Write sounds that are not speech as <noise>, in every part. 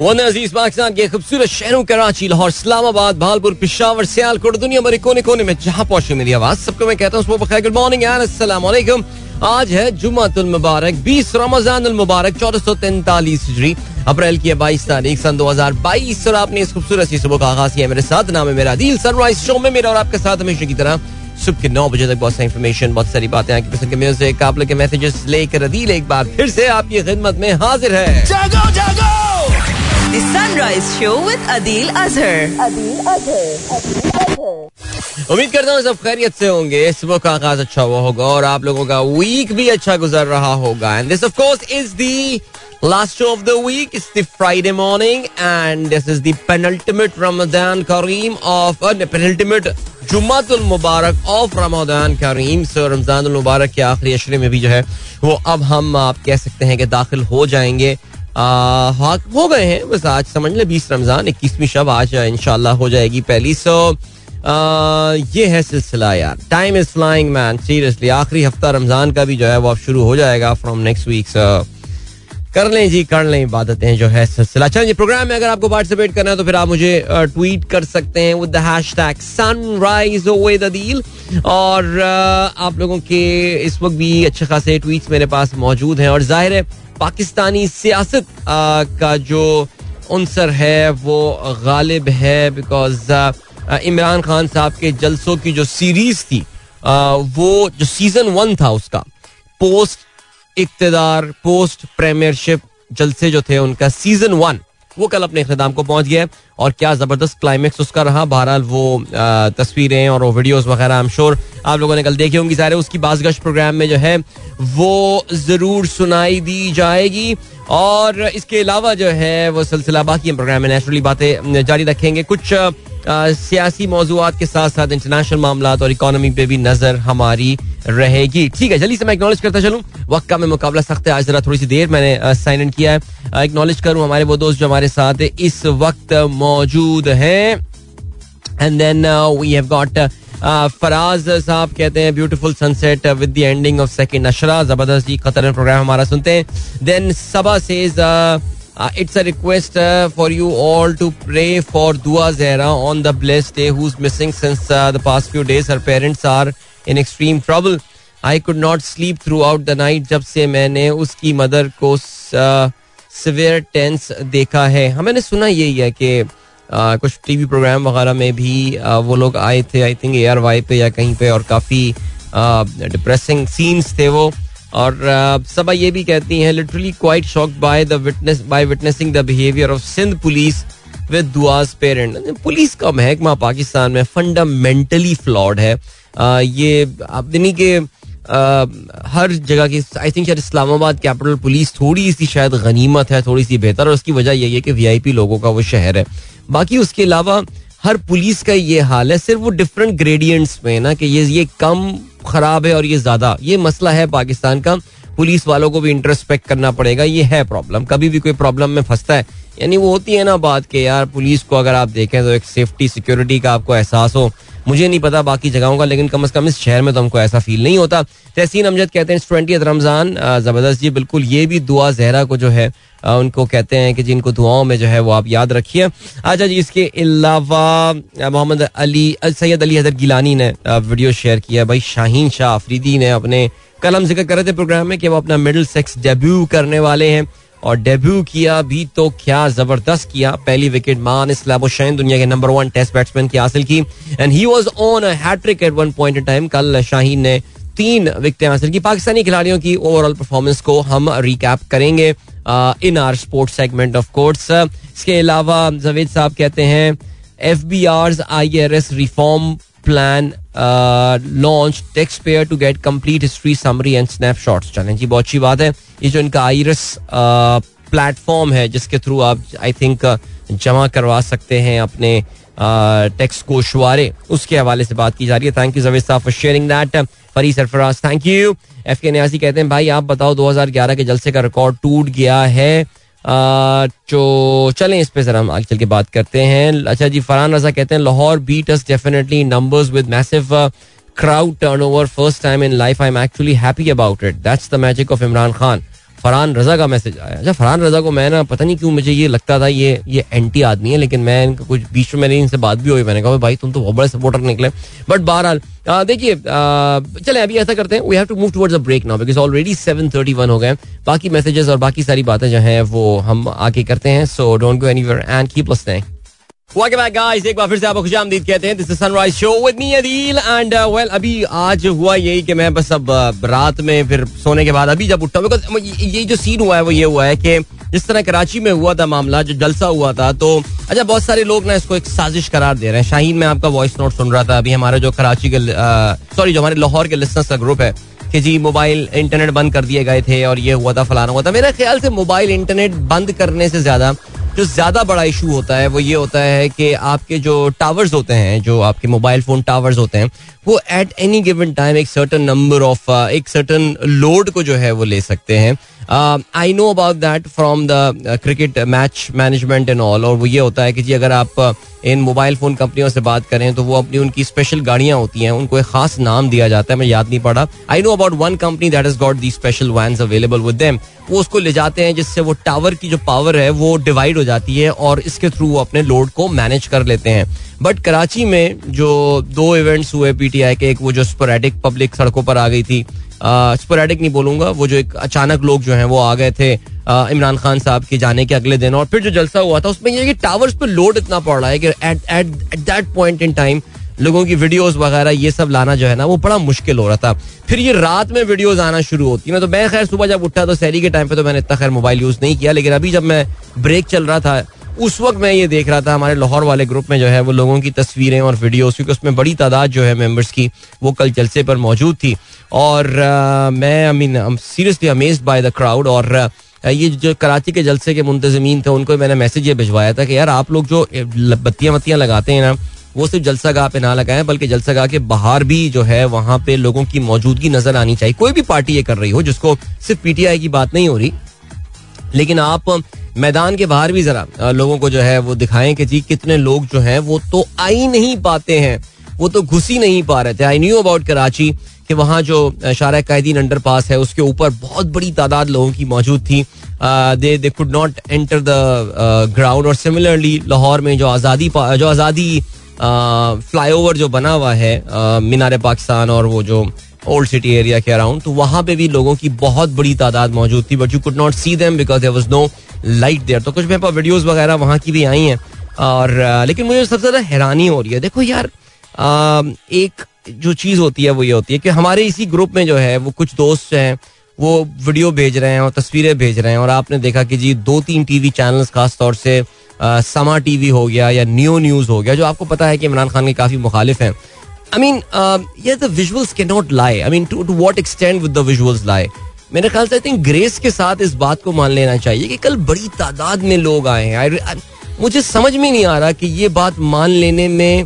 अज़ीज़ पाकिस्तान के खूबसूरत शहरों कराची, लाहौर, इस्लामाबाद, भालपुर, पिशावर, सियालकोट, दुनिया भर कोने कोने में जहाँ पहुँचे मेरी आवाज़, सबको मैं कहता हूँ गुड मॉर्निंग आज है जुमातुल मुबारक 20 रमज़ान मुबारक चौदह सौ तैंतालीस अप्रैल की बाईस तारीख, सन 2022 और आपने इस खूबसूरत सी सुबह का आगाज़ किया मेरे साथ। नाम है मेरा दिल सनराइज शो में मेरा और आपके साथ हमेशा की तरह, सुबह के नौ बजे तक बहुत सारी इन्फॉर्मेशन बहुत सारी बातें, आपकी पसंद के म्यूज़िक आप लोग के मैसेजेस लेकर अदील एक बार फिर से आपकी खिदमत में हाजिर है। जागो जागो! The Sunrise Show with Adil Azhar. उम्मीद करता हूँ सब खैरियत से होंगे। सुबह का आगाज़ अच्छा हुआ होगा और आप लोगों का वीक भी अच्छा गुजर रहा होगा। And this of course is the last show of the week it's the Friday morning and this is the penultimate Ramzan Kareem of penultimate Jummatul Mubarak of Ramzan Kareem so Ramzan Mubarak के आखिरी अशरे में भी जो है वो अब हम आप कह सकते हैं कि दाखिल हो जाएँगे। हाँ हो गए हैं। बस आज समझ ले, बीस रमज़ान, इक्कीसवीं शब, आज इनशाला हो जाएगी पहली। सो ये है सिलसिला यार। Time is flying man seriously आखिरी हफ़्ता रमज़ान का भी जो है, वो अब शुरू हो जाएगा फ्रॉम नेक्स्ट वीक कर लें जी, कर लें इबादतें जो है सिलसिला। अच्छा जी प्रोग्राम में अगर आपको पार्टिसिपेट करना है तो फिर आप मुझे ट्वीट कर सकते हैं with the hashtag sunrise with Adeel और आप लोगों के इस वक्त भी अच्छे खासे ट्वीट्स मेरे पास मौजूद हैं। और ज़ाहिर है पाकिस्तानी सियासत का जो अनसर है, वो गालिब है बिकॉज़ इमरान खान साहब के जलसों की जो सीरीज़ थी वो जो सीज़न वन था उसका पोस्ट इकतदार पोस्ट प्रेमियरशिप जलसे जो थे उनका सीज़न वन वो कल अपने अख्ताम को पहुँच गया और क्या ज़बरदस्त क्लाइमेक्स उसका रहा। बहरहाल वो तस्वीरें और वो वीडियोस वगैरह आई एम श्योर आप लोगों ने कल देखी होंगी। सारे उसकी बासगश प्रोग्राम में जो है, वो ज़रूर सुनाई दी जाएगी। और इसके अलावा जो है, वो सिलसिला बाकी प्रोग्राम में नेचुरली बातें जारी रखेंगे। कुछ सियासी मौजूद के साथ साथ इंटरनेशनल मामला और इकोनॉमी पे भी नज़र हमारी रहेगी। ठीक है, जल्दी से मैं एक्नॉलेज करता चलूँ। वक्त का मैं मुकाबला सख्त है, आज जरा थोड़ी सी देर मैंने साइन इन किया है। एक्नॉलेज करूँ हमारे वो दोस्त जो हमारे साथ इस वक्त मौजूद हैं। And then we have got Faraz sahab कहते हैं beautiful sunset with the ending of second नशरा ज़बरदस्त जी कतर प्रोग्राम हमारा सुनते हैं। Then Saba says it's a request for you all to pray for Dua Zahra on the bless day who is missing since the past few days her parents are in extreme trouble I could not sleep throughout the night जब से मैंने उसकी mother को severe uh, tense देखा है। हमें सुना यही है कि uh, कुछ टीवी प्रोग्राम वगैरह में भी uh, वो लोग आए थे I think A R Y पे या कहीं पे और काफ़ी डिप्रेसिंग सीन्स थे वो। और सबा ये भी कहती हैं literally quite shocked by the witness by witnessing the behaviour of Sindh police with Dua's parent police का महकमा पाकिस्तान में फंडामेंटली फ्लॉड है। ये अपनी के हर जगह की आई थिंक शायद इस्लामाबाद कैपिटल पुलिस थोड़ी सी शायद गनीमत है, थोड़ी सी बेहतर, और उसकी वजह यही है कि वीआईपी लोगों का वो शहर है। बाकी उसके अलावा हर पुलिस का ये हाल है, सिर्फ़ वो डिफरेंट ग्रेडियंट्स में ना, कि ये ये कम खराब है और ये ज़्यादा। ये मसला है पाकिस्तान का, पुलिस वालों को भी इंटरस्पेक्ट करना पड़ेगा, ये है प्रॉब्लम कभी भी कोई प्रॉब्लम में फंसता है, यानी वो होती है ना बात के यार पुलिस को अगर आप देखें तो एक सेफ्टी सिक्योरिटी का आपको एहसास हो। मुझे नहीं पता बाकी जगहों का, लेकिन कम अज कम इस शहर में तो हमको ऐसा फील नहीं होता। तहसीन अमजद कहते हैं ट्वेंटी रमज़ान ज़बरदस्त जी, बिल्कुल ये भी दुआ जहरा को जो है उनको कहते हैं कि जिनको दुआओं में जो है वो आप याद रखिए। अच्छा जी, इसके अलावा मोहम्मद अली सैयद अली हजर गिलानी ने वीडियो शेयर किया भाई शाहीन शाह अफरीदी ने अपने कल हम ज़िक्र कर रहे थे प्रोग्राम में कि वो अपना मिडिल सेक्स डेब्यू करने वाले हैं और डेब्यू किया भी तो क्या ज़बरदस्त किया। पहली विकेट मान इस्लाम हुसैन, दुनिया के नंबर वन टेस्ट बैट्समैन की हासिल की। And he was on hat-trick at one point in time कल शाहीन ने तीन विकेटें हासिल की। पाकिस्तानी खिलाड़ियों की ओवरऑल परफॉर्मेंस को हम रिकैप करेंगे। In our sport segment of course इसके अलावा जवेद साहब कहते हैं F B R I R S reform plan launch tax payer to get complete history summary and snapshots चलें जी बहुत अच्छी बात है ये जो इनका आई आईरस प्लेटफॉर्म है जिसके थ्रू आप आई थिंक जमा करवा सकते हैं अपने टेक्स गोशवारे उसके हवाले से बात की जा रही है थैंक यू जवेद साहब फॉर शेयरिंग दैट फरी सरफराज। थैंक यू एफ़ के न्याजी कहते हैं, भाई, आप बताओ 2011 के जलसे का रिकॉर्ड टूट गया है। तो चलें इस पे जरा हम आगे चल के बात करते हैं। अच्छा जी, फरहान रजा कहते हैं, Lahore beat us definitely numbers with massive crowd turnover first time in life I am actually happy about it that's the magic of Imran Khan Farhan Raza का मैसेज आया। अच्छा फरहान रजा को मैं ना पता नहीं क्यों मुझे ये लगता था ये ये एंटी आदमी है, लेकिन मैं इनका कुछ बीच में मैंने इनसे बात भी हुई, मैंने कहा भाई, तुम तो बहुत बड़े सपोर्टर निकले। बट बहरहाल देखिए चले, अभी ऐसा करते हैं we have to move towards a break now because already seven thirty one हो गए बाकी मैसेजेस और बाकी सारी बातें जो हैं, वो हम आके करते हैं so don't go any and keep listening Welcome back guys. एक बार फिर से आपको कहते हैं this is sunrise show with me Adeel and well अभी आज हुआ यही कि मैं बस अब uh, रात में फिर सोने के बाद अभी जब उठा बिकॉज़ ये जो सीन हुआ है वो ये हुआ है कि जिस तरह कराची में हुआ था मामला जो जलसा हुआ था तो अच्छा बहुत सारे लोग ना इसको एक साजिश करार दे रहे हैं। शाहीन में आपका वॉइस नोट सुन रहा था अभी हमारे जो कराची के सॉरी uh, जो हमारे लाहौर के लिसनर्स का ग्रुप है कि जी मोबाइल इंटरनेट बंद कर दिए गए थे और ये हुआ था फलाना हुआ था। मेरे ख्याल से मोबाइल इंटरनेट बंद करने से ज़्यादा जो ज़्यादा बड़ा इशू होता है, वो ये होता है कि आपके जो टावर्स होते हैं, जो आपके मोबाइल फ़ोन टावर्स होते हैं, वो एट एनी गिवन टाइम एक सर्टन नंबर ऑफ़ एक सर्टन लोड को जो है वो ले सकते हैं। I know about that from the cricket match management and all और वो ये होता है कि जी अगर आप uh, इन मोबाइल फ़ोन कंपनियों से बात करें तो वो अपनी उनकी स्पेशल गाड़ियाँ होती हैं उनको एक खास नाम दिया जाता है मैं याद नहीं पड़ा। I know about one company that is got the special van available with them वो उसको ले जाते हैं जिससे वो टावर की जो पावर है वो डिवाइड हो जाती है और इसके थ्रू वो अपने लोड को मैनेज कर लेते हैं। बट कराची में जो दो इवेंट्स हुए पीटीआई के एक वो जो स्पोरेटिक पब्लिक सड़कों पर आ गई थी स्पोरेटिक नहीं बोलूँगा, वो जो एक अचानक लोग जो हैं, वो आ गए थे इमरान खान साहब के जाने के अगले दिन। और फिर जो जलसा हुआ था, उसमें ये कि टावर्स पे लोड इतना पड़ रहा है कि at that point in time लोगों की वीडियोस वगैरह, ये सब लाना जो है ना, वो बड़ा मुश्किल हो रहा था। फिर ये रात में वीडियोस आना शुरू होती है तो मैं खैर सुबह जब उठा तो शहरी के टाइम पे तो मैंने इतना खैर मोबाइल यूज़ नहीं किया, लेकिन अभी जब मैं ब्रेक चल रहा था उस वक्त मैं ये देख रहा था, हमारे लाहौर वाले ग्रुप में जो है वो लोगों की तस्वीरें और वीडियोस, क्योंकि उसमें बड़ी तादाद जो है मेंबर्स की वो कल जलसे पर मौजूद थी। और मैं I mean seriously amaze by the crowd और ये जो कराची के जलसे के मुंतजमीन थे, उनको मैंने मैसेज ये भिजवाया था कि यार आप लोग जो बत्तियाँ वत्तियाँ लगाते हैं ना, वो सिर्फ़ जलसा गाह पे ना लगाएँ, बल्कि जलसा गाह के बाहर भी जो है वहाँ पे लोगों की मौजूदगी नज़र आनी चाहिए। कोई भी पार्टी ये कर रही हो जिसको सिर्फ़ पीटीआई की बात नहीं हो रही, लेकिन आप मैदान के बाहर भी जरा लोगों को जो है वो दिखाएँ कि जी कितने लोग जो हैं वो तो आ ही नहीं पाते हैं, वो तो घुस ही नहीं पा रहे थे। आई न्यू अबाउट कराची कि वहाँ जो शारा कैदीन अंडर पास है, उसके ऊपर बहुत बड़ी तादाद लोगों की मौजूद थी। They they could not enter the ground और सिमिलरली लाहौर में जो आज़ादी जो आज़ादी फ्लाईओवर जो बना हुआ है मीनार पाकिस्तान और वो जो ओल्ड सिटी एरिया के अराउंड तो वहाँ पे भी लोगों की बहुत बड़ी तादाद मौजूद थी but you could not see them because there was no light there तो कुछ मेरे पास वीडियोस वगैरह वहाँ की भी आई हैं। और लेकिन मुझे सबसे ज़्यादा हैरानी हो रही है। देखो यार एक जो चीज़ होती है वो ये होती है कि हमारे इसी ग्रुप में जो है, वो कुछ दोस्त हैं, वो वीडियो भेज रहे हैं और तस्वीरें भेज रहे हैं। और आपने देखा कि जी दो तीन टीवी चैनल्स खास तौर से समा टीवी हो गया या न्यू न्यूज़ हो गया, जो आपको पता है कि इमरान खान के काफ़ी मुखालिफ हैं। आई मीन ये the visuals can not lie I mean to to what extend with the visuals lie मेरे ख्याल से आई थिंक ग्रेस के साथ इस बात को मान लेना चाहिए कि कल बड़ी तादाद में लोग आए हैं। मुझे समझ में नहीं आ रहा कि ये बात मान लेने में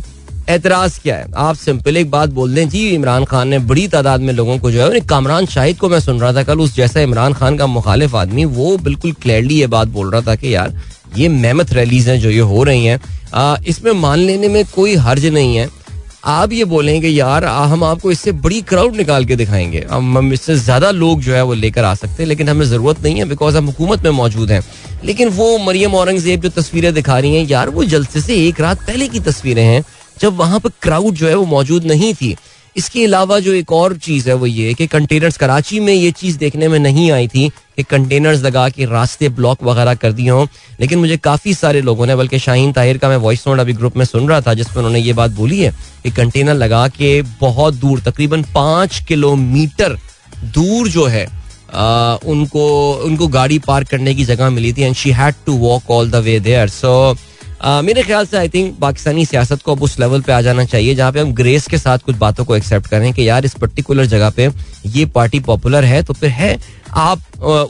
एतराज़ क्या है। आप सिंपल एक बात बोल दें, जी, इमरान खान ने बड़ी तादाद में लोगों को जो है कामरान शाहिद को मैं सुन रहा था कल, उस जैसा इमरान खान का मुखालिफ आदमी, वो बिल्कुल क्लियरली ये बात बोल रहा था कि यार, ये मेहमत रैलीज हैं जो ये हो रही हैं। इसमें मान लेने में कोई हर्ज नहीं है। आप ये बोलेंगे, यार हम आपको इससे बड़ी क्राउड निकाल के दिखाएँगे। हम इससे ज़्यादा लोग जो है वो लेकर आ सकते हैं, लेकिन हमें ज़रूरत नहीं है बिकॉज़ हम हुकूमत में मौजूद हैं। लेकिन वो मरियम औरंगज़ेब जो तस्वीरें दिखा रही हैं, यार, वो जलसे से एक रात पहले की तस्वीरें हैं, जब वहाँ पर क्राउड जो है वो मौजूद नहीं थी। इसके अलावा जो एक और चीज़ है वो ये कि कंटेनर्स कराची में ये चीज़ देखने में नहीं आई थी। कि कंटेनर्स लगा के रास्ते ब्लॉक वगैरह कर दिए हों। लेकिन मुझे काफ़ी सारे लोगों ने, बल्कि शाहीन ताहिर का मैं वॉइस नोट अभी ग्रुप में सुन रहा था, जिसमें उन्होंने ये बात बोली है कि कंटेनर लगा के बहुत दूर, तकरीबन पाँच किलोमीटर दूर जो है उनको उनको गाड़ी पार्क करने की जगह मिली थी and she had to walk all the way there so मेरे ख्याल से आई थिंक पाकिस्तानी सियासत को अब उस लेवल पे आ जाना चाहिए जहाँ पे हम ग्रेस के साथ कुछ बातों को एक्सेप्ट करें कि यार, इस पर्टिकुलर जगह पे ये पार्टी पॉपुलर है तो फिर है, आप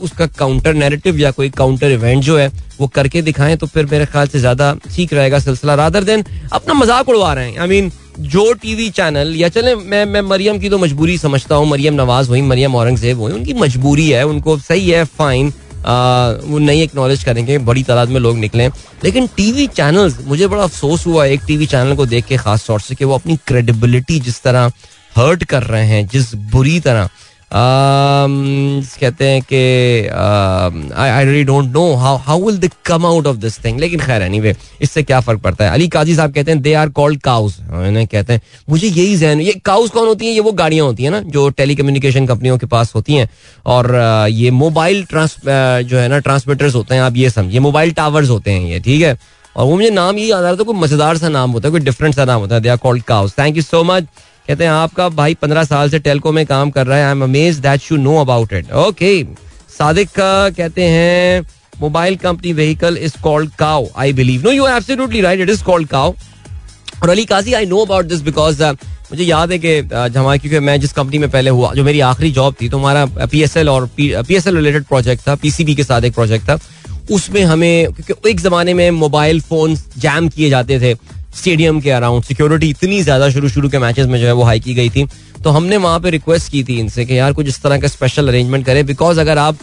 उसका काउंटर नैरेटिव या कोई काउंटर इवेंट जो है, वो करके दिखाएँ तो फिर मेरे ख्याल से ज़्यादा ठीक रहेगा सिलसिला। रादर देन अपना मज़ाक उड़वा रहे हैं। आई मीन जो टीवी चैनल या चले, मैं मैं मरियम की तो मजबूरी समझता हूँ, मरियम नवाज़ हुई मरियम औरंगज़ेब हुई उनकी मजबूरी है, उनको सही है फाइन वो नहीं एक्नॉलेज करेंगे, बड़ी तादाद में लोग निकले लेकिन टीवी चैनल्स मुझे बड़ा अफसोस हुआ एक टीवी चैनल को देख के, खास तौर से कि वो अपनी क्रेडिबिलिटी जिस तरह हर्ट कर रहे हैं, जिस बुरी तरह कहते हैं कि I really don't know how how will they come out of this thing लेकिन खैर एनीवे इससे क्या फ़र्क पड़ता है? अली काजी साहब कहते हैं दे आर कॉल्ड काउस कहते हैं मुझे यही जहन ये काउस कौन होती हैं? ये वो गाड़ियाँ होती हैं ना जो टेली कम्युनिकेशन कंपनियों के पास होती हैं। और uh, ये मोबाइल ट्रांस uh, जो है ना ट्रांसमीटर्स होते हैं आप ये समझिए मोबाइल टावर्स होते हैं ये ठीक है? और वो मुझे नाम ये याद आ रहा था कोई मज़ेदार सा नाम होता है कोई डिफरेंट सा नाम होता है they are called cows thank you so much कहते हैं, आपका भाई पंद्रह साल से टेलको में काम कर रहा है। I am amaze that you know about it okay Sadiq कहते हैं, mobile company vehicle is called cow I believe no you absolutely right it is called cow और Ali Qazi I know about this because मुझे याद है कि हमारा क्योंकि मैं जिस कंपनी में पहले हुआ, जो मेरी आखिरी जॉब थी तो हमारा पी एस एल और P S L related project था पीसीबी के साथ एक प्रोजेक्ट था। उसमें हमें, क्योंकि एक जमाने में मोबाइल फ़ोन जैम किए जाते थे। स्टेडियम के अराउंड सिक्योरिटी इतनी ज़्यादा शुरू शुरू के मैचेस में जो है वो हाई की गई थी। तो हमने वहाँ पे रिक्वेस्ट की थी इनसे कि यार कुछ इस तरह का स्पेशल अरेंजमेंट करें बिकॉज़ अगर आप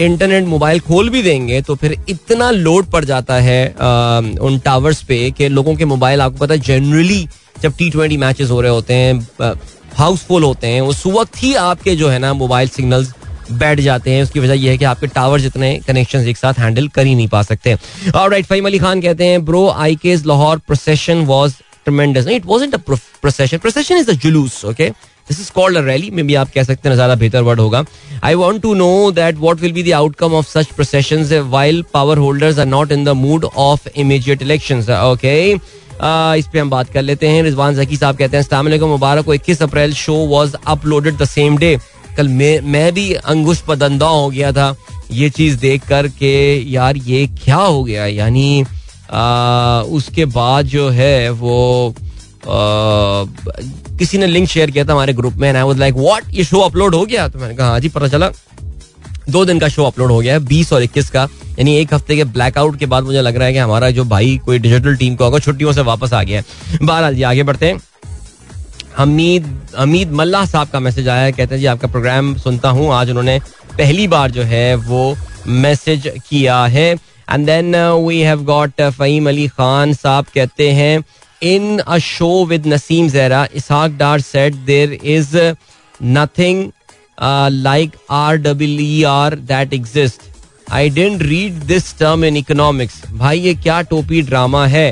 इंटरनेट मोबाइल खोल भी देंगे तो फिर इतना लोड पड़ जाता है आ, उन टावर्स पे कि लोगों के मोबाइल आपको पता है जनरली जब टी ट्वेंटी मैचेस हो रहे होते हैं हाउसफुल होते हैं उस वक्त ही आपके जो है ना मोबाइल सिग्नल्स बैठ जाते हैं। उसकी वजह यह है कि आपके टावर जितने कनेक्शन एक साथ हैंडल कर ही नहीं पा सकते। राइट फहीम अली खान कहते हैं bro I guess Lahore procession was tremendous it wasn't procession procession is the जुलूस okay this is called a rally maybe आप कह सकते हैं, ज़्यादा बेहतर वर्ड होगा। I want to know that what will be the outcome of such procession while power holders are not in the mood of immediate election okay इस पे हम बात कर लेते हैं। रिजवान जकी साहब कहते हैं मुबारक को इक्कीस अप्रैल show was uploaded the same day कल मैं मैं भी अंगुश पदंदा हो गया था ये चीज़ देख कर के यार ये क्या हो गया? यानी उसके बाद जो है वो आ, किसी ने लिंक शेयर किया था हमारे ग्रुप में आई वाज लाइक व्हाट ये शो अपलोड हो गया? तो मैंने कहा हाँ जी पता चला। दो दिन का शो अपलोड हो गया है बीस और इक्कीस का। यानी एक हफ़्ते के ब्लैकआउट के बाद मुझे लग रहा है कि हमारा जो भाई कोई डिजिटल टीम का होगा छुट्टियों से वापस आ गया है। बहरहाल जी आगे बढ़ते हैं। हमीद हमीद मल्ला साहब का मैसेज आया है, कहते हैं, जी, आपका प्रोग्राम सुनता हूँ। आज उन्होंने पहली बार जो है वो मैसेज किया है। And then we have got Fahim Ali Khan साहब कहते हैं in a show with Naseem Zehra Ishaq Dar said there is nothing like R W R that exist I didn't read this term in economics भाई, ये क्या टोपी drama है?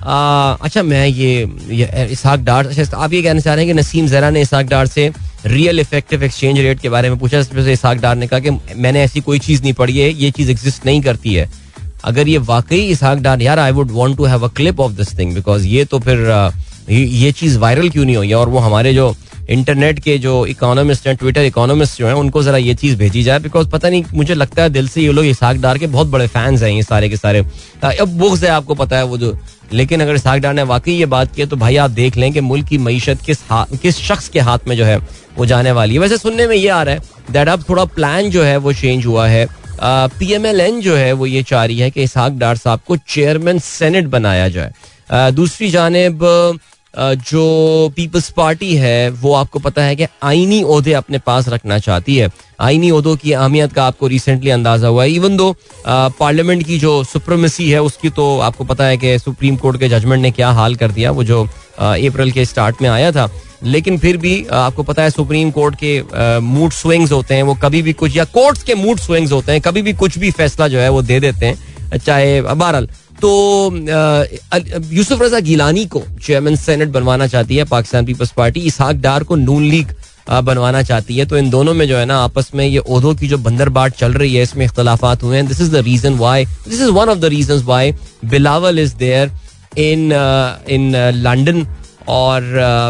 अच्छा मैं ये इसहाक डार अच्छा आप ये कहना चाह रहे हैं कि नसीम जरा ने इसहाक डार से रियल इफ़ेक्टिव एक्सचेंज रेट के बारे में पूछा इसहाक डार ने कहा कि मैंने ऐसी कोई चीज़ नहीं पढ़ी है, ये चीज़ एग्जिस्ट नहीं करती है। अगर ये वाकई इसहाक डार, यार I would want to have a clip of this thing because ये तो फिर ये चीज़ वायरल क्यों नहीं हुई और वो हमारे जो इंटरनेट के जो इकोनॉमिस्ट हैं ट्विटर इकोनॉमिस्ट जो हैं, उनको जरा ये चीज़ भेजी जाए बिकॉज़ पता नहीं, मुझे लगता है दिल से ये लोग इसहाक डार के बहुत बड़े फैंस हैं ये सारे के सारे। अब बुक्स है, आपको पता है वो जो, लेकिन अगर इसहाक डार ने वाकई ये बात की तो भाई आप देख लें कि मुल्क की मीशत किस किस शख्स के हाथ में जो है वो जाने वाली है। वैसे सुनने में ये आ रहा है दैट अब थोड़ा प्लान जो है वो चेंज हुआ है। पी एम एल एन जो है वो ये चाह रही है कि इसहाक डार साहब को चेयरमैन सेनेट बनाया जाए। दूसरी जानब जो पीपल्स पार्टी है, वो आपको पता है कि आईनी ओहदे अपने पास रखना चाहती है। आईनी ओहदों की अहमियत का आपको रिसेंटली अंदाज़ा हुआ है। इवन दो पार्लियामेंट की जो सुप्रमेसी है, उसकी तो आपको पता है कि सुप्रीम कोर्ट के जजमेंट ने क्या हाल कर दिया, वो जो अप्रैल के स्टार्ट में आया था। लेकिन फिर भी आपको पता है सुप्रीम कोर्ट के मूड स्विंग्स होते हैं, वो कभी भी कुछ, या कोर्ट्स के मूड स्विंग्स होते हैं, कभी भी कुछ भी फैसला जो है वो दे देते हैं, चाहे बहरहाल तो यूसुफ रजा गिलानी को चेयरमैन सेनेट बनवाना चाहती है, पाकिस्तान पीपल्स पार्टी इसहाक डार को नून लीग बनवाना चाहती है। तो इन दोनों में जो है ना, आपस में ये ओहदों की जो बंदर बाट चल रही है, इसमें इख्तलाफात हुए हैं। This is the reason why this is one of the reason why Bilawal is there in in London और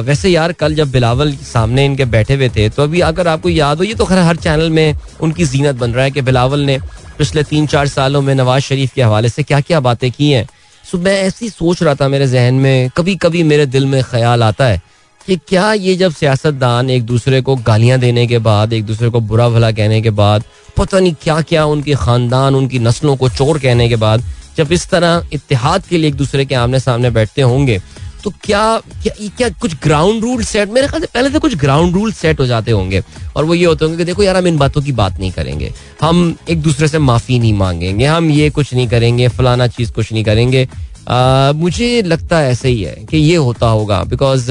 वैसे यार, कल जब बिलावल सामने इनके बैठे हुए थे तो अभी अगर आपको याद हो, ये तो खैर हर चैनल में उनकी जीनत बन रहा है कि बिलावल ने पिछले तीन चार सालों में नवाज़ शरीफ के हवाले से क्या क्या बातें की हैं? सो मैं ऐसी सोच रहा था मेरे जहन में कभी कभी मेरे दिल में ख्याल आता है कि क्या ये जब सियासतदान एक दूसरे को गालियाँ देने के बाद, एक दूसरे को बुरा भला कहने के बाद, पता नहीं क्या क्या उनके खानदान, उनकी नस्लों को चोर कहने के बाद, जब इस तरह इतिहाद के लिए एक दूसरे के आमने सामने बैठते होंगे तो क्या क्या क्या कुछ ग्राउंड रूल सेट मेरे ख्याल से पहले से कुछ ग्राउंड रूल सेट हो जाते होंगे। और वो ये होते होंगे कि देखो यार हम इन बातों की बात नहीं करेंगे। हम एक दूसरे से माफ़ी नहीं मांगेंगे। हम ये कुछ नहीं करेंगे फलाना चीज़ कुछ नहीं करेंगे। आ, मुझे लगता है ऐसे ही है कि ये होता होगा। बिकॉज़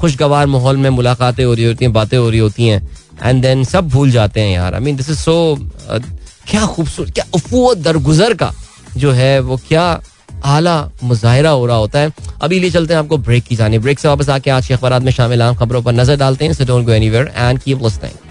खुशगवार माहौल में मुलाकातें हो रही होती हैं बातें हो रही होती हैं। एंड देन सब भूल जाते हैं यार। I mean this is so क्या खूबसूरत क्या उफुआ दरगुजर का जो है वो क्या आला मुजाहरा हो रहा होता है। अभी लिए चलते हैं आपको ब्रेक की जानी ब्रेक से वापस आके आज के अखबार में शामिल आम खबरों पर नज़र डालते हैं so don't go anywhere and keep listening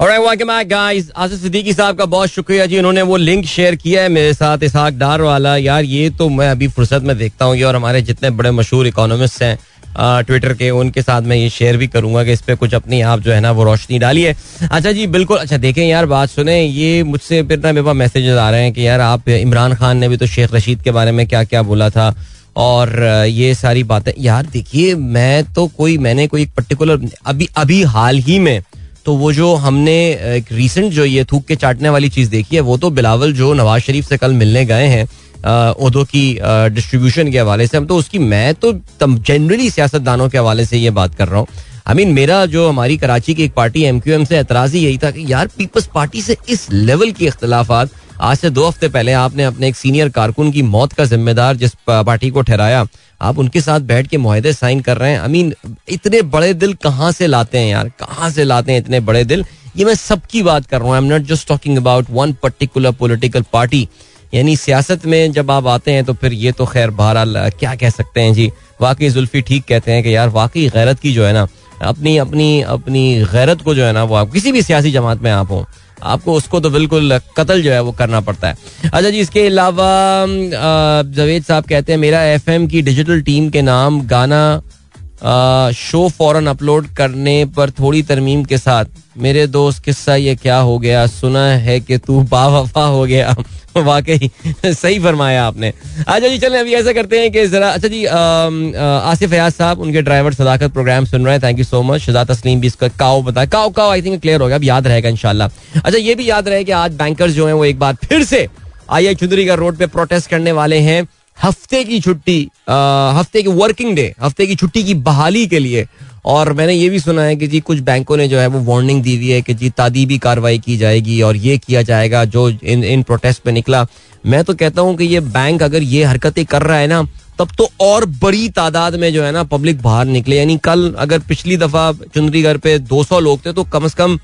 Alright. Asif Siddiqui साहब का बहुत शुक्रिया जी। उन्होंने वो लिंक शेयर किया है मेरे साथ इसहाक डार वाला। यार, ये तो मैं अभी फुर्सत में देखता हूँ और हमारे जितने बड़े मशहूर इकोनॉमिस्ट हैं ट्विटर के, उनके साथ मैं ये शेयर भी करूँगा कि इस पर कुछ अपनी आप जो है ना वो रोशनी डालिए। अच्छा जी, बिल्कुल। अच्छा देखें यार, बात सुने, ये मुझसे फिर ना मेरे पास मैसेजेस आ रहे हैं कि यार आप इमरान खान ने भी तो शेख रशीद के बारे में क्या क्या बोला था और ये सारी बातें। यार, देखिए, मैं तो कोई, मैंने कोई पर्टिकुलर अभी अभी हाल ही में तो वो जो हमने एक रिसेंट जो ये थूक के चाटने वाली चीज़ देखी है, वो तो बिलावल जो नवाज़ शरीफ से कल मिलने गए हैं उदो की डिस्ट्रीब्यूशन के हवाले से हम तो उसकी मैं तो जनरली सियासतदानों के हवाले से ये बात कर रहा हूँ। आई मीन मेरा जो हमारी कराची की एक पार्टी एम क्यू एम से एतराज़ ही यही था कि यार पीपल्स पार्टी से इस लेवल के इख्तलाफात, आज से दो हफ़्ते पहले आपने अपने एक सीनियर कारकुन की मौत का जिम्मेदार जिस पार्टी को ठहराया, आप उनके साथ बैठ के माहदे साइन कर रहे हैं। आई मीन इतने बड़े दिल कहाँ से लाते हैं यार? कहाँ से लाते हैं इतने बड़े दिल? ये मैं सबकी बात कर रहा हूँ। I am not just talking about one particular political party यानी सियासत में जब आप आते हैं तो फिर ये तो खैर बहरहाल क्या कह सकते हैं जी? वाकई जुल्फी ठीक कहते हैं कि यार वाकई गैरत की जो है ना, अपनी अपनी अपनी गैरत को जो है ना, वो आप किसी भी सियासी जमात में आप हो, आपको उसको तो बिल्कुल कत्ल जो है वो करना पड़ता है। अच्छा जी, इसके अलावा जवेद साहब कहते हैं, मेरा एफएम की डिजिटल टीम के नाम गाना शो फ़ौरन अपलोड करने पर थोड़ी तरमीम के साथ, मेरे दोस्त, किस्सा ये क्या हो गया? सुना है कि तू बावफा हो गया। <laughs> वाकई, सही फरमाया आपने। अच्छा जी, चलें, अभी ऐसा करते हैं कि जरा अच्छा जी आसिफ फयाज साहब, उनके ड्राइवर सदाकत प्रोग्राम सुन रहे हैं। Thank you so much Shaza Tasleem भी इसका काओ बताया काओ काओ आई थिंक क्लियर हो गया। अब याद रहेगा इनशाला अच्छा ये भी याद रहे कि आज बैंकर्स जो हैं, वो एक बार फिर से आई आई चुंदरी का रोड पे प्रोटेस्ट करने वाले हैं। हफ़्ते की छुट्टी हफ़्ते की वर्किंग डे हफ़्ते की छुट्टी की बहाली के लिए। और मैंने ये भी सुना है कि जी कुछ बैंकों ने जो है वो वार्निंग दी हुई है कि जी तादीबी कार्रवाई की जाएगी और ये किया जाएगा, जो इन इन प्रोटेस्ट पे निकला। मैं तो कहता हूँ कि ये बैंक अगर ये हरकतें कर रहा है ना, तब तो और बड़ी तादाद में जो है ना पब्लिक बाहर निकले। यानी कल अगर पिछली दफ़ा चुंदरीगढ़ पे 200 लोग थे तो कम से कम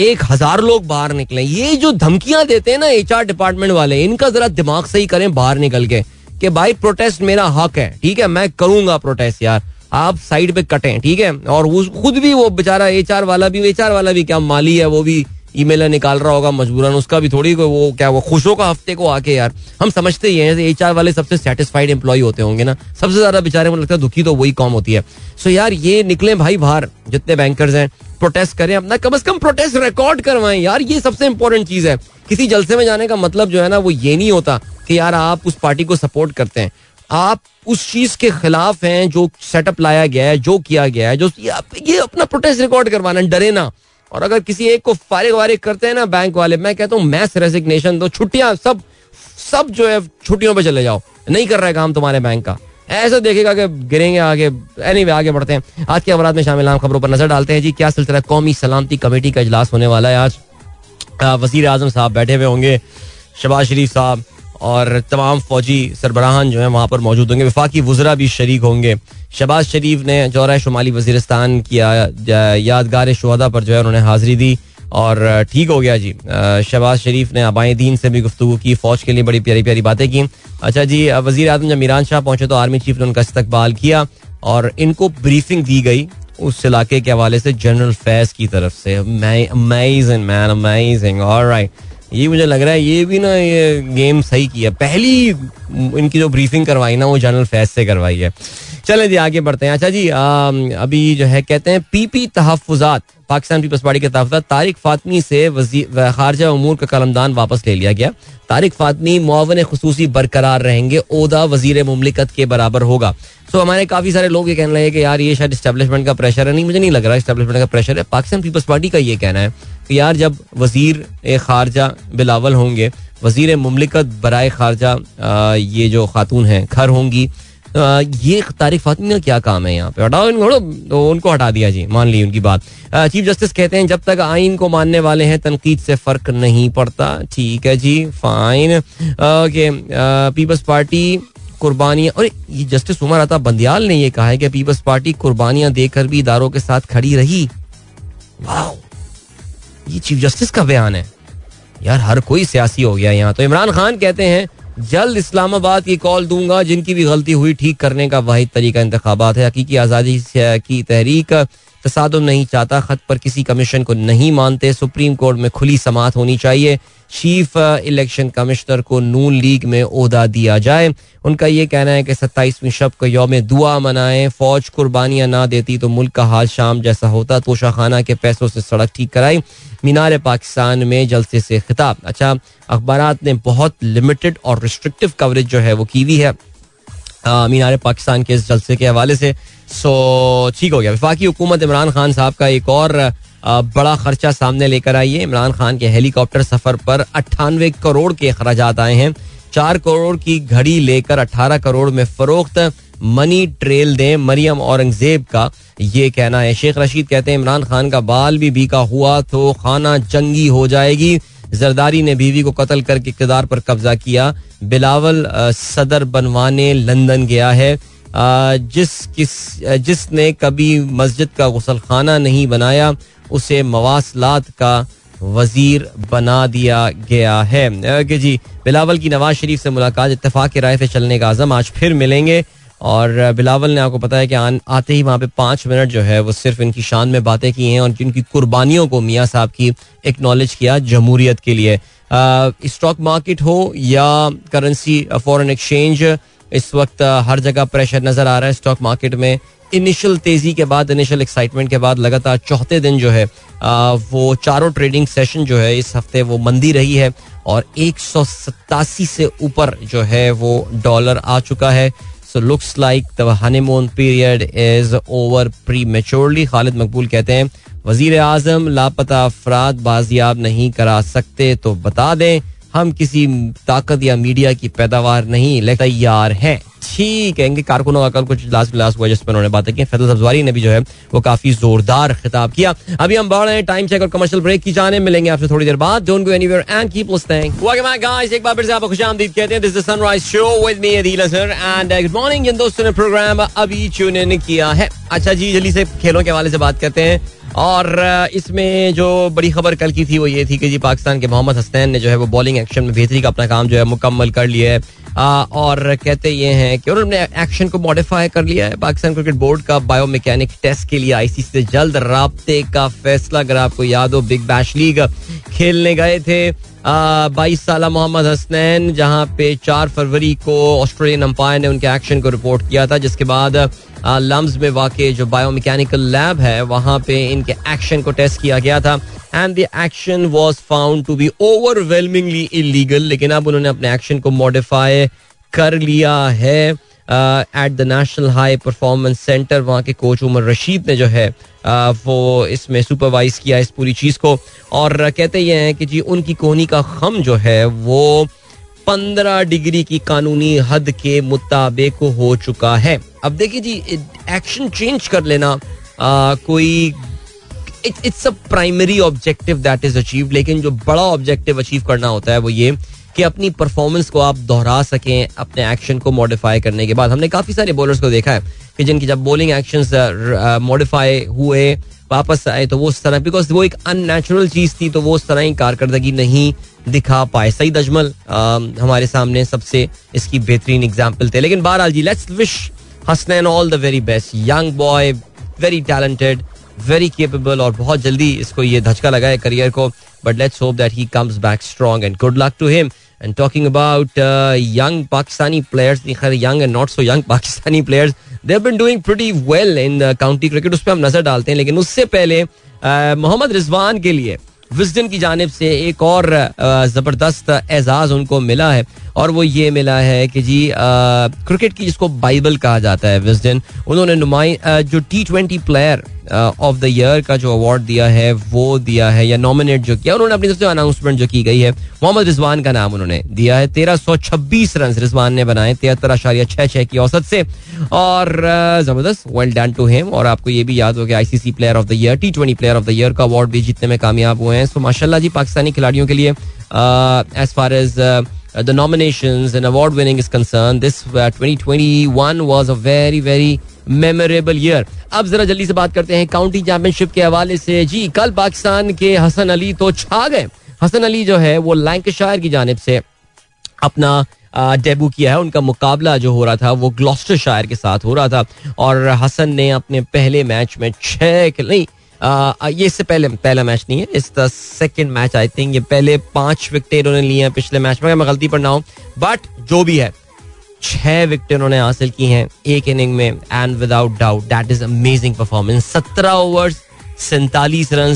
एक हज़ार लोग बाहर निकले। ये जो धमकियाँ देते हैं ना एचआर डिपार्टमेंट वाले, इनका जरा दिमाग सही करें बाहर निकल के। कि भाई प्रोटेस्ट मेरा हक है, ठीक है? मैं करूँगा प्रोटेस्ट यार। आप साइड पे कटें, ठीक है? और उस, खुद भी वो बेचारा एचआर वाला भी एचआर वाला भी क्या माली है, वो भी ई ईमेल निकाल रहा होगा मजबूरन, उसका भी थोड़ी वो क्या वो खुशों का हफ़्ते को आके यार। हम समझते ही हैं एच वाले सबसे सेटिस्फाइड एम्प्लॉय होते होंगे ना, सबसे ज़्यादा बेचारे मुझे लगता है दुखी तो वही कॉम होती है। सो यार, ये निकले भाई बाहर, जितने बैंकर्स हैं प्रोटेस्ट करें अपना, कम अज कम प्रोटेस्ट रिकॉर्ड करवाएँ। यार, ये सबसे इंपॉर्टेंट चीज़ है। किसी जलसे में जाने का मतलब जो है ना, वो ये नहीं होता। कि यार आप उस पार्टी को सपोर्ट करते हैं। आप उस चीज़ के खिलाफ हैं जो सेटअप लाया गया है जो किया गया है जो ये अपना प्रोटेस्ट रिकॉर्ड करवाना डरे ना। और अगर किसी एक को फारिग वारिग करते हैं ना बैंक वाले मैं कहता हूँ मैस रेजिग्नेशन दो छुट्टियाँ सब सब जो है छुट्टियों पे चले जाओ। नहीं कर रहा है काम तुम्हारे बैंक का। ऐसा देखेगा कि गिरेंगे आगे। एनी anyway, आगे बढ़ते हैं। आज के अवराध में शामिल आम खबरों पर नज़र डालते हैं जी क्या सिलसिला कौमी सलामती कमेटी का इजलास होने वाला है आज। वज़ीर आज़म साहब बैठे हुए होंगे शबाज शरीफ साहब। और तमाम फौजी सरबराहान जो है वहाँ पर मौजूद होंगे। विफाकी वजरा भी शरीक होंगे। शबाज शरीफ ने जौरा शुमाली वजीरस्तान की यादगार शहदा पर जो है उन्होंने हाजिरी दी और ठीक हो गया जी। शबाज शरीफ ने आबाई दीन से भी गुफ्तु की, फौज के लिए बड़ी प्यारी प्यारी बातें की। अच्छा जी वज़ीर आज़म जब मीरान शाह पहुँचे तो आर्मी चीफ ने उनका इस्तकबाल किया और इनको ब्रीफिंग दी गई उस इलाके के हवाले से जनरल फैज की तरफ़ से। अमेजिंग मैन अमेजिंग ऑलराइट ये मुझे लग रहा है ये भी ना ये गेम सही किया पहली इनकी जो ब्रीफिंग करवाई ना वो जनरल फैज से करवाई है। चले जी आगे बढ़ते हैं। अच्छा जी आ, अभी जो है कहते हैं पीपी तहफात पाकिस्तान पीपल्स पार्टी के तहफात तारिक फातमी से खारजा अमूर का कलमदान वापस ले लिया गया। तारिक फातमी मुआवन खसूसी बरकरार रहेंगे। ओदा वज़ीर ममलिकत के बराबर होगा। सो हमारे काफ़ी सारे लोग ये कहने लगे कि यार, ये शायद स्टैब्लिशमेंट का प्रेशर है। नहीं, मुझे नहीं लग रहा स्टैब्लिशमेंट का प्रेशर है। पाकिस्तान पीपल्स पार्टी का ये कहना है कि यार, जब वज़ीर खारजा बिलावल होंगे, वज़ीर ममलिकत बरए खारजा ये जो खातून हैं खर होंगी। ये तारिक फातमी का क्या काम है यहाँ पे? हटाओ इनको तो उनको हटा दिया जी, मान ली उनकी बात। चीफ जस्टिस कहते हैं, जब तक आइन को मानने वाले हैं, तनकीद से फ़र्क नहीं पड़ता। ठीक है जी फाइन ओके पीपल्स पार्टी, कुर्बानियाँ। और ये जस्टिस उमर अता बंदियाल ने ये कहा है कि पीपल्स पार्टी कुर्बानियाँ देकर भी इदारों के साथ खड़ी रही। वाओ, ये चीफ जस्टिस का बयान है। यार, हर कोई सियासी हो गया यहाँ। तो इमरान खान कहते हैं जल्द इस्लामाबाद की कॉल दूँगा, जिनकी भी गलती हुई, ठीक करने का वाहिद तरीका इंतबात है। हकीकी आज़ादी की तहरीक तसादम नहीं चाहता, खत पर किसी कमीशन को नहीं मानते। सुप्रीम कोर्ट में खुली समात होनी चाहिए। चीफ इलेक्शन कमिश्नर को नून लीग में ओहदा दिया जाए। उनका ये कहना है कि सत्ताईसवीं शब को योम दुआ मनाएँ। फौज कुर्बानियाँ ना देती तो मुल्क का हाल शाम जैसा होता। तोशा खाना के पैसों से सड़क ठीक कराई। मीनार पाकिस्तान में जलसे से खिताब। अच्छा अखबार ने बहुत लिमिटेड और रिस्ट्रिक्टिव कवरेज जो है वो की हुई है। मीनार पाकिस्तान के इस जलसे के हवाले से। सो ठीक हो गया। विफाकी हुकूमत इमरान खान साहब का एक और बड़ा खर्चा सामने लेकर आई है। इमरान खान के हेलीकॉप्टर सफ़र पर अट्ठानवे करोड़ के अखराज आए हैं। चार करोड़ की घड़ी लेकर अठारह करोड़ में फरोख्त। मनी ट्रेल दें मरियम औरंगज़ेब का ये कहना है। शेख रशीद कहते हैं, इमरान खान का बाल भी बीका हुआ तो खाना जंगी हो जाएगी। जरदारी ने बीवी को कत्ल करके किरदार पर कब्जा किया। बिलावल सदर बनवाने लंदन गया है। जिस किस जिसने कभी मस्जिद का गुसल खाना नहीं बनाया, उसे मवासलात का वज़ीर बना दिया गया है। जी, बिलावल की नवाज़ शरीफ से मुलाकात इतफाक की राय से चलने का आज़म, आज फिर मिलेंगे। और बिलावल ने आपको पता है कि आते ही वहाँ पे पाँच मिनट जो है वो सिर्फ़ इनकी शान में बातें की हैं और जिनकी कुर्बानियों को मियाँ साहब की एक्नॉलेज किया जमहूरियत के लिए। स्टॉक मार्केट हो या करेंसी फॉरेन एक्सचेंज इस वक्त हर जगह प्रेशर नज़र आ रहा है स्टॉक मार्केट में। इनिशियल तेज़ी के बाद इनिशियल एक्साइटमेंट के बाद लगातार चौथे दिन जो है आ, वो चारों ट्रेडिंग सेशन जो है इस हफ़्ते वो मंदी रही है और एक सौ सत्तासी से ऊपर जो है वो डॉलर आ चुका है। So looks like the honeymoon period is over prematurely Khalid Maqbool कहते हैं वज़ीर आज़म लापता अफराद बाजियाब नहीं करा सकते तो बता दें हम किसी ताकत या मीडिया की पैदावार नहीं ले तैयार हैं। ठीक है कारकुनों का कल कुछ लास्ट लास्ट हुआ जिसमें उन्होंने बातें की। फैसल सब्जवारी ने भी जो है, वो काफ़ी जोरदार खिताब किया। अभी हम बढ़ रहे हैं टाइम चेक और कमर्शियल ब्रेक की जाने। मिलेंगे आपसे थोड़ी देर बाद। Don't go anywhere and keep listening welcome back guys एक बार फिर से आपको खुशामदीद कहते हैं। This is sunrise show with me Adeel Asar and good morning जिन दोस्तों ने प्रोग्राम अभी ट्यून इन किया है। अच्छा जी, जल्दी से खेलों के हवाले से बात करते हैं। और इसमें जो बड़ी खबर कल की थी वो ये थी कि जी पाकिस्तान के मोहम्मद हसनैन ने जो है वो बॉलिंग एक्शन में बेहतरी का अपना काम जो है मुकम्मल कर लिया है। और कहते ये हैं कि उन्होंने एक्शन को मॉडिफाई कर लिया है। पाकिस्तान क्रिकेट बोर्ड का बायो मैकेनिक टेस्ट के लिए आईसीसी से जल्द रबते का फैसला, अगर आपको याद हो, बिग बैश लीग खेलने गए थे। बाईस साल मोहम्मद हसनैन, जहाँ पे चार फरवरी को ऑस्ट्रेलियन अंपायर ने उनके एक्शन को रिपोर्ट किया था, जिसके बाद लम्स में वाकई जो बायोमैकेनिकल लैब है, वहाँ पे इनके एक्शन को टेस्ट किया गया था। And the action was found to be overwhelmingly illegal लेकिन अब उन्होंने अपने एक्शन को मॉडिफाई कर लिया है। At the national high performance centre वहाँ के कोच उमर रशीद ने जो है uh, वो इसमें सुपरवाइज किया इस पूरी चीज़ को। और कहते ये हैं कि जी उनकी कोहनी का खम जो है वो पंद्रह डिग्री की कानूनी हद के मुताबिक हो चुका है। अब देखिए जी एक्शन चेंज कर लेना आ, कोई it's a primary objective that is achieve लेकिन जो बड़ा ऑब्जेक्टिव अचीव करना होता है वो ये कि अपनी परफॉर्मेंस को आप दोहरा सकें, अपने एक्शन को मॉडिफाई करने के बाद। हमने काफ़ी सारे बॉलर्स को देखा है कि जिनकी जब बॉलिंग एक्शन मॉडिफाई हुए, वापस आए तो वो उस तरह बिकॉज़ वो एक अननेचुरल चीज़ थी तो वो उस तरह ही कारकर्दगी नहीं दिखा पाए। सईद अजमल हमारे सामने सबसे इसकी बेहतरीन एग्ज़ाम्पल थे। लेकिन बहरहाल जी let's wish Hasnain all the very best young boy very talented very capable और बहुत जल्दी इसको ये धचका लगा है करियर को। But let's hope that he comes back strong and good luck to him and talking about young Pakistani players young and not so young Pakistani players they been doing pretty well in county cricket उस पर हम नज़र डालते हैं लेकिन उससे पहले मोहम्मद रिजवान के लिए विजडन की जानब से एक और ज़बरदस्त एजाज उनको मिला है और वो ये मिला है कि जी क्रिकेट की जिसको बाइबल कहा जाता है विजडन उन्होंने नुमाइ जो T twenty player of the year का जो अवार्ड दिया है, वो दिया है या नॉमिनेट जो किया, उन्होंने अपनी तरफ़ से अनाउंसमेंट जो की गई है, मोहम्मद रिजवान का नाम उन्होंने दिया है। तेरह सौ छब्बीस रन रिजवान ने बनाए, तिहत्तर आशारिया छह छह की औसत से। और ज़बरदस्त वेल डन टू हिम और आपको ये भी याद हो गया ICC player of the year T twenty player of the year का अवार्ड भी जीतने में कामयाब हुए हैं। सो माशाला जी, पाकिस्तानी खिलाड़ियों के लिए as far as the nominations and award winning is concerned, this uh, 2021 was a very very memorable year अब जरा जल्दी से बात करते हैं काउंटी चैंपियनशिप के हवाले से। जी कल पाकिस्तान के हसन अली तो छा गए। हसन अली जो है वो लैंकशायर की जानब से अपना डेबू किया है। उनका मुकाबला जो हो रहा था वो ग्लॉस्टर शायर के साथ हो रहा था। और हसन ने अपने पहले मैच में छः नहीं ये इससे पहले, पहला मैच नहीं है, is the second match I think ये पहले पाँच विकेट इन्होंने लिए हैं पिछले मैच में मैं गलती पर ना हूँ बट जो भी है, छह विकेट उन्होंने हासिल की हैं एक इनिंग में and without doubt that is amazing performance सत्रह ओवर सैतालीस रन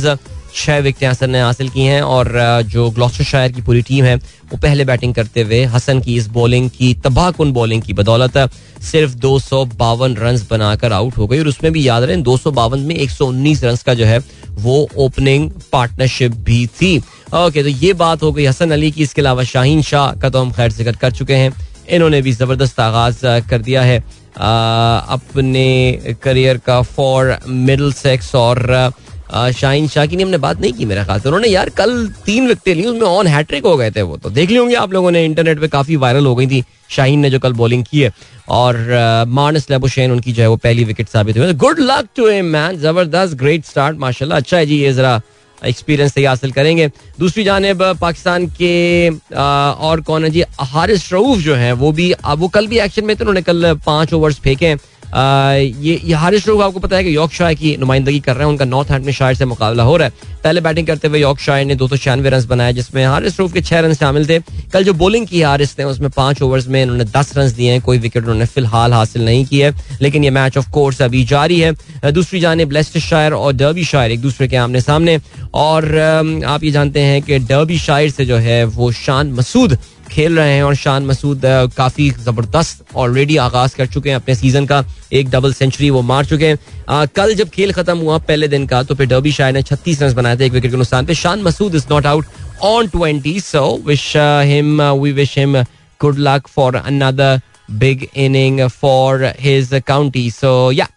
छह विकेट हसन ने हासिल की हैं और जो ग्लॉस्टर शायर की पूरी टीम है वो पहले बैटिंग करते हुए हसन की इस बॉलिंग की तबाहकुन बॉलिंग की बदौलत सिर्फ़ दो सौ बावन रन बनाकर आउट हो गई और उसमें भी याद रहे दो सौ बावन में एक सौ उन्नीस रन का जो है वो ओपनिंग पार्टनरशिप भी थी। ओके तो ये बात हो गई हसन अली की इसके अलावा शाहीन शाह का तो हम खैर ज़िक्र कर चुके हैं। इन्होंने भी ज़बरदस्त आगाज़ कर दिया है आ, अपने करियर का फॉर मिडल सेक्स और शाहीन शाह की हमने बात नहीं की मेरे ख्याल से। उन्होंने यार कल तीन विकेट ली, उसमें ऑन हैट्रिक हो गए थे वो तो देख ली होंगे आप लोगों ने, इंटरनेट पे काफ़ी वायरल हो गई थी, शाहीन ने जो कल बॉलिंग की है। और मानस लेबोशेन, उनकी जो है वो पहली विकेट साबित हुई। Good luck to him man ज़बरदस्त ग्रेट स्टार्ट माशाल्लाह अच्छा है जी ये जरा एक्सपीरियंस सही हासिल करेंगे। दूसरी जानब पाकिस्तान के और कौन है जी? हारिस रऊफ जो है, वो भी अब वो कल भी एक्शन में थे, उन्होंने कल पाँच ओवर्स फेंके ये ये हारिस आपको पता है कि यॉर्क शायर की नुमाइंदगी कर रहे हैं, उनका नॉर्थ में शायर से मुकाबला हो रहा है। पहले बैटिंग करते हुए यॉर्क शायर ने दो सौ छियानवे रन बनाए, जिसमें हारिस रूफ के छह रन शामिल थे। कल जो बॉलिंग की हारिस ने उसमें पाँच ओवर्स में इन्होंने दस रन दिए हैं, कोई विकेट उन्होंने फ़िलहाल हासिल नहीं की है। लेकिन ये मैच ऑफ़ कोर्स अभी जारी है। दूसरी जाने ब्लेस्ट शायर और डर्बी शायर एक दूसरे के आमने सामने। और आप ये जानते हैं कि डर्बी शायर से जो है, वो शान मसूद खेल रहे हैं और शान मसूद काफ़ी ज़बरदस्त ऑलरेडी आगाज़ कर चुके हैं अपने सीज़न का। एक डबल सेंचुरी वो मार चुके हैं। कल जब खेल खत्म हुआ पहले दिन का तो फिर डर्बी शाह ने छत्तीस रन बनाए थे एक विकेट के नुकसान पे। Shan Masood is not out on twenty so wish him we wish him good luck for another big inning for his county so yeah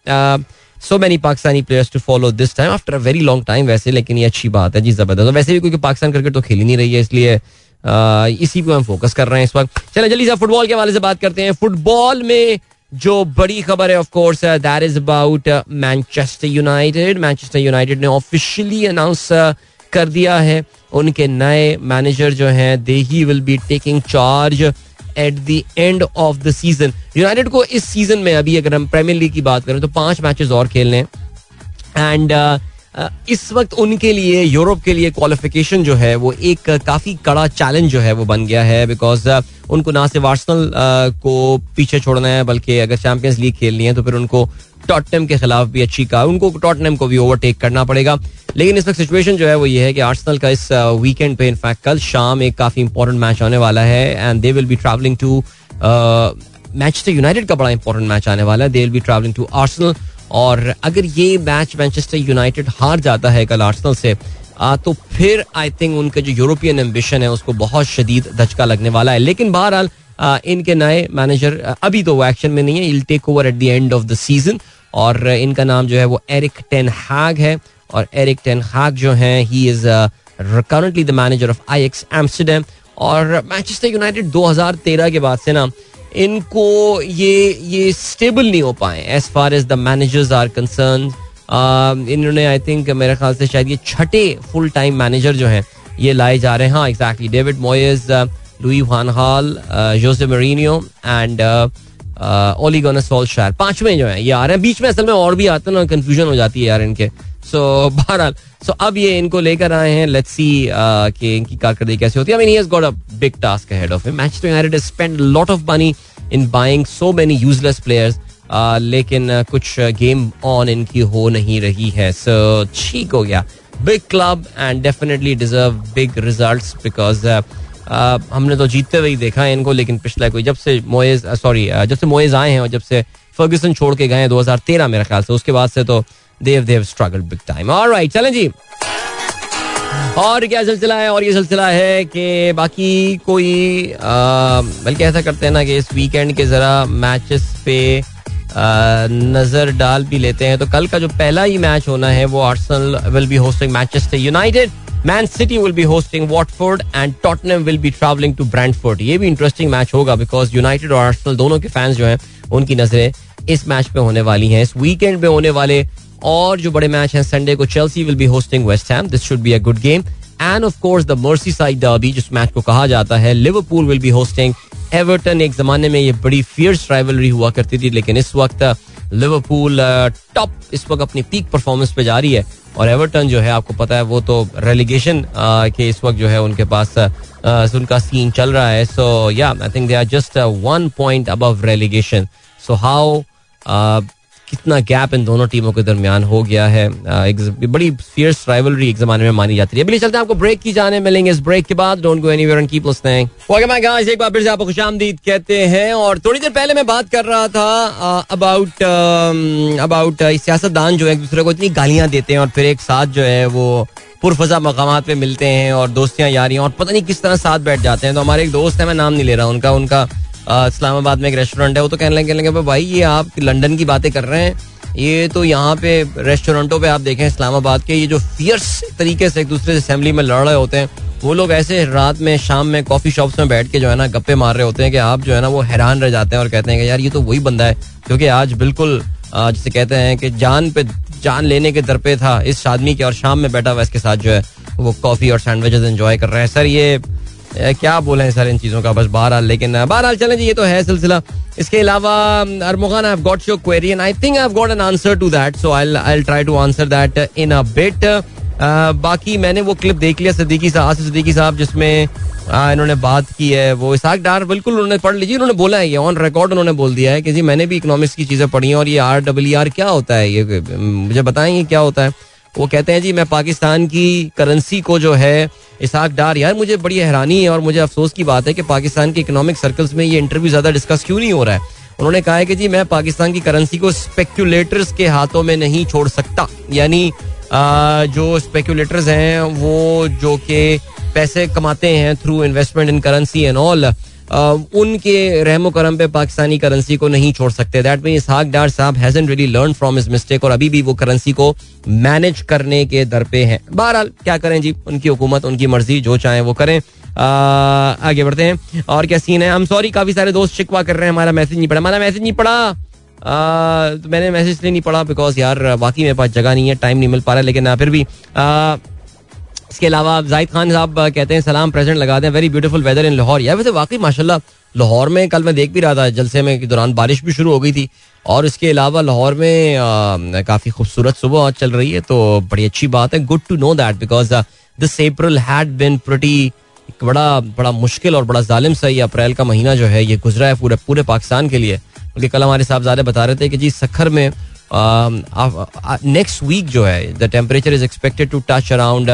so many Pakistani players to follow this time after a very long time वैसे, लेकिन ये अच्छी बात है जी, ज़बरदस्त। वैसे भी क्योंकि पाकिस्तान क्रिकेट तो खेल ही नहीं रही है, इसलिए इसी पे हम फोकस कर रहे हैं इस वक्त। चले, जल्दी से फुटबॉल के हवाले से बात करते हैं। फुटबॉल में जो बड़ी खबर है of course that is about Manchester United Manchester United ने ऑफिशियली अनाउंस कर दिया है। उनके नए मैनेजर जो हैं they he will be taking charge at the end of the season United को इस सीज़न में अभी अगर हम प्रीमियर लीग की बात करें तो पाँच मैचेस और खेलने एंड इस वक्त उनके लिए, यूरोप के लिए क्वालिफिकेशन जो है, वो एक काफ़ी कड़ा चैलेंज जो है, वो बन गया है बिकॉज़ उनको ना सिर्फ़ आर्सनल को पीछे छोड़ना है, बल्कि अगर चैंपियंस लीग खेलनी है तो फिर उनको टॉटनम के खिलाफ भी अच्छी का, उनको टॉटनम को भी ओवरटेक करना पड़ेगा। लेकिन इस वक्त सिचुएशन जो है, वो ये है कि आर्सनल का इस वीकेंड पे इनफैक्ट कल शाम एक काफ़ी इंपॉर्टेंट मैच आने वाला है and they will be travelling to Manchester United का बड़ा इंपॉर्टेंट मैच आने वाला है। They will be travelling to Arsenal और अगर ये मैच मैनचेस्टर यूनाइटेड हार जाता है कल आर्सनल से आ, तो फिर आई थिंक उनका जो यूरोपियन एम्बिशन है उसको बहुत शदीद धचका लगने वाला है। लेकिन बहरहाल इनके नए मैनेजर अभी तो वो एक्शन में नहीं है I'll take over at the end of the season और इनका नाम जो है वो एरिक टेन हैग है। और एरिक टेन हैग जो है ही is currently the manager of Ajax Amsterdam और मैनचेस्टर यूनाइटेड 2013 के बाद से ना इनको ये ये स्टेबल नहीं हो पाए as far as the managers are concern इन्होंने आई थिंक मेरे ख्याल से शायद ये छठे फुल टाइम मैनेजर जो हैं ये लाए जा रहे हैं। हाँ exactly David Moyes Louis van Gaal Jose Mourinho and Ole Gunnar शायर पाँचवें जो है ये आ रहे हैं। बीच में असल में और भी आते हैं ना कंफ्यूजन हो जाती है यार इनके। सो so, <laughs> बहरहाल सो अब ये इनको लेकर आए हैं लेट्स सी कि इनकी कारकर्दगी कैसे होती है। I mean he has got a big task ahead of him Manchester United spend lot of money in buying so many useless players लेकिन uh, कुछ गेम ऑन इनकी हो नहीं रही है। सो ठीक हो गया। Big club and definitely deserve big results because हमने तो जीतते हुए देखा है इनको लेकिन पिछला कोई जब से मोएज सॉरी uh, जब से मोएज आए हैं और जब से फर्ग्यूसन छोड़ के गए हैं 2013 मेरे ख्याल से उसके बाद से तो they've they've struggle big time alright चलें जी। और क्या सिलसिला है? और ये सिलसिला है कि बाकी कोई बल्कि ऐसा करते हैं ना कि इस वीकेंड के जरा मैचेस पे नज़र डाल भी लेते हैं। तो कल का जो पहला ही मैच होना है, वो Arsenal will be hosting Manchester United Man City will be hosting Watford and Tottenham will be travelling to Brentford ये भी इंटरेस्टिंग मैच होगा बिकॉज़ यूनाइटेड और आर्सेनल दोनों के फैंस जो हैं, उनकी नज़रें इस मैच पे होने वाली हैं। इस वीकेंड पे होने वाले और जो बड़े मैच हैं संडे को Chelsea will be hosting West Ham this should be a good game and of course the Merseyside derby जिस मैच को कहा जाता है Liverpool will be hosting Everton एक जमाने में ये बड़ी फियर्स राइवलरी हुआ करती थी, लेकिन इस वक्त लिवरपूल टॉप इस वक्त अपनी पीक परफॉर्मेंस पे जा रही है। और एवर्टन जो है, आपको पता है, वो तो रेलीगेशन के इस वक्त जो है, उनके पास उनका सीन चल रहा है। So yeah I think they are just one point above relegation so how कितना गैप इन दोनों टीमों के दरमियान हो गया है। एक बड़ी फियर्स राइवलरी एक जमाने में मानी जाती है। अभी चलते हैं आपको ब्रेक की जाने मिलेंगे। इस ब्रेक के बाद don't go anywhere and keep listening guys एक बार फिर से आपको खुशामदीद कहते हैं। और थोड़ी देर पहले मैं बात कर रहा था अबाउट अबाउट सियासतदान जो है, एक दूसरे को इतनी गालियाँ देते हैं और फिर एक साथ जो है वो पुरफजा मकाम पे मिलते हैं और दोस्तियाँ यारियाँ और पता नहीं किस तरह साथ बैठ जाते हैं। तो हमारे एक दोस्त है, मैं नाम नहीं ले रहा उनका। उनका इस्लामाबाद में एक रेस्टोरेंट है, वो तो कहने लगे, कहने भाई, ये आप लंदन की बातें कर रहे हैं। ये तो यहाँ पे रेस्टोरेंटों पे आप देखें, इस्लामाबाद के, ये जो फियर्स तरीके से एक दूसरे से असेंबली में लड़ रहे होते हैं, वो लोग ऐसे रात में, शाम में कॉफ़ी शॉप्स में बैठ के जो है ना, गप्पे मार रहे होते हैं कि आप जो है ना, वो हैरान रह जाते हैं और कहते हैं कि यार, ये तो वही बंदा है, क्योंकि आज बिल्कुल जिसे कहते हैं कि जान पे, जान लेने के दर पे था, इस आदमी के और शाम में बैठा हुआ इसके साथ जो है, वो कॉफ़ी और सैंडविचेस एंजॉय कर रहे हैं। सर, ये क्या बोले हैं सर इन चीज़ों का? बस बहरहाल, लेकिन बहरहाल चलें ये तो है सिलसिला। इसके अलावा I got your query and I think I got an answer to that so I I try to answer that in a bit बाकी मैंने वो क्लिप देख लिया सदीकी साहब आसिफ सदीकी साहब, जिसमें इन्होंने बात की है, वो इसाक डार, बिल्कुल उन्होंने पढ़ लीजिए, उन्होंने बोला है, ये ऑन रिकॉर्ड उन्होंने बोल दिया है कि जी, मैंने भी इकोनॉमिक्स की चीज़ें पढ़ी हैं, और ये आर डब्ल्यू आर क्या होता है? ये, मुझे बताएँ ये क्या होता है? वो कहते हैं, जी, मैं पाकिस्तान की करेंसी को जो है, इसाक डार, यार मुझे बड़ी हैरानी है और मुझे अफसोस की बात है कि पाकिस्तान के इकोनॉमिक सर्कल्स में ये इंटरव्यू ज़्यादा डिस्कस क्यों नहीं हो रहा है? उन्होंने कहा है कि, जी, मैं पाकिस्तान की करेंसी को स्पेक्यूलेटर्स के हाथों में नहीं छोड़ सकता। यानी जो स्पेक्यूलेटर्स हैं, वो जो कि पैसे कमाते हैं through investment in currency and all उनके रहमो करम पे पाकिस्तानी करेंसी को नहीं छोड़ सकते। दैट मीन इसहाक डार साहब hasn't really learn from his mistake और अभी भी वो करेंसी को मैनेज करने के दर पे हैं। बहरहाल, क्या करें जी? उनकी हुकूमत, उनकी मर्ज़ी, जो चाहे वो करें। आगे बढ़ते हैं। और क्या सीन है? हम सॉरी काफ़ी सारे दोस्त शिकवा कर रहे हैं। हमारा मैसेज नहीं पढ़ा। हमारा मैसेज नहीं पढ़ा। तो मैंने मैसेज नहीं पढ़ा बिकॉज़ यार बाकी मेरे पास जगह नहीं है टाइम नहीं मिल पा रहा लेकिन फिर भी इसके अलावा जाहिद खान साहब कहते हैं, सलाम प्रेजेंट लगा दें। Very beautiful weather in Lahore यार वैसे वाकई, माशाल्लाह, लाहौर में कल मैं देख भी रहा था, जलसे में के दौरान बारिश भी शुरू हो गई थी। और इसके अलावा लाहौर में काफ़ी खूबसूरत सुबह चल रही है तो बड़ी अच्छी बात है। Good to know that because this April had been pretty एक बड़ा बड़ा मुश्किल और बड़ा जालिम सा ये अप्रैल का महीना जो है, ये गुजरा है पूरे पूरे पाकिस्तान के लिए। क्योंकि कल हमारे साहबजादे बता रहे थे कि जी, सखर में नेक्स्ट वीक जो है the temperature is expected to touch around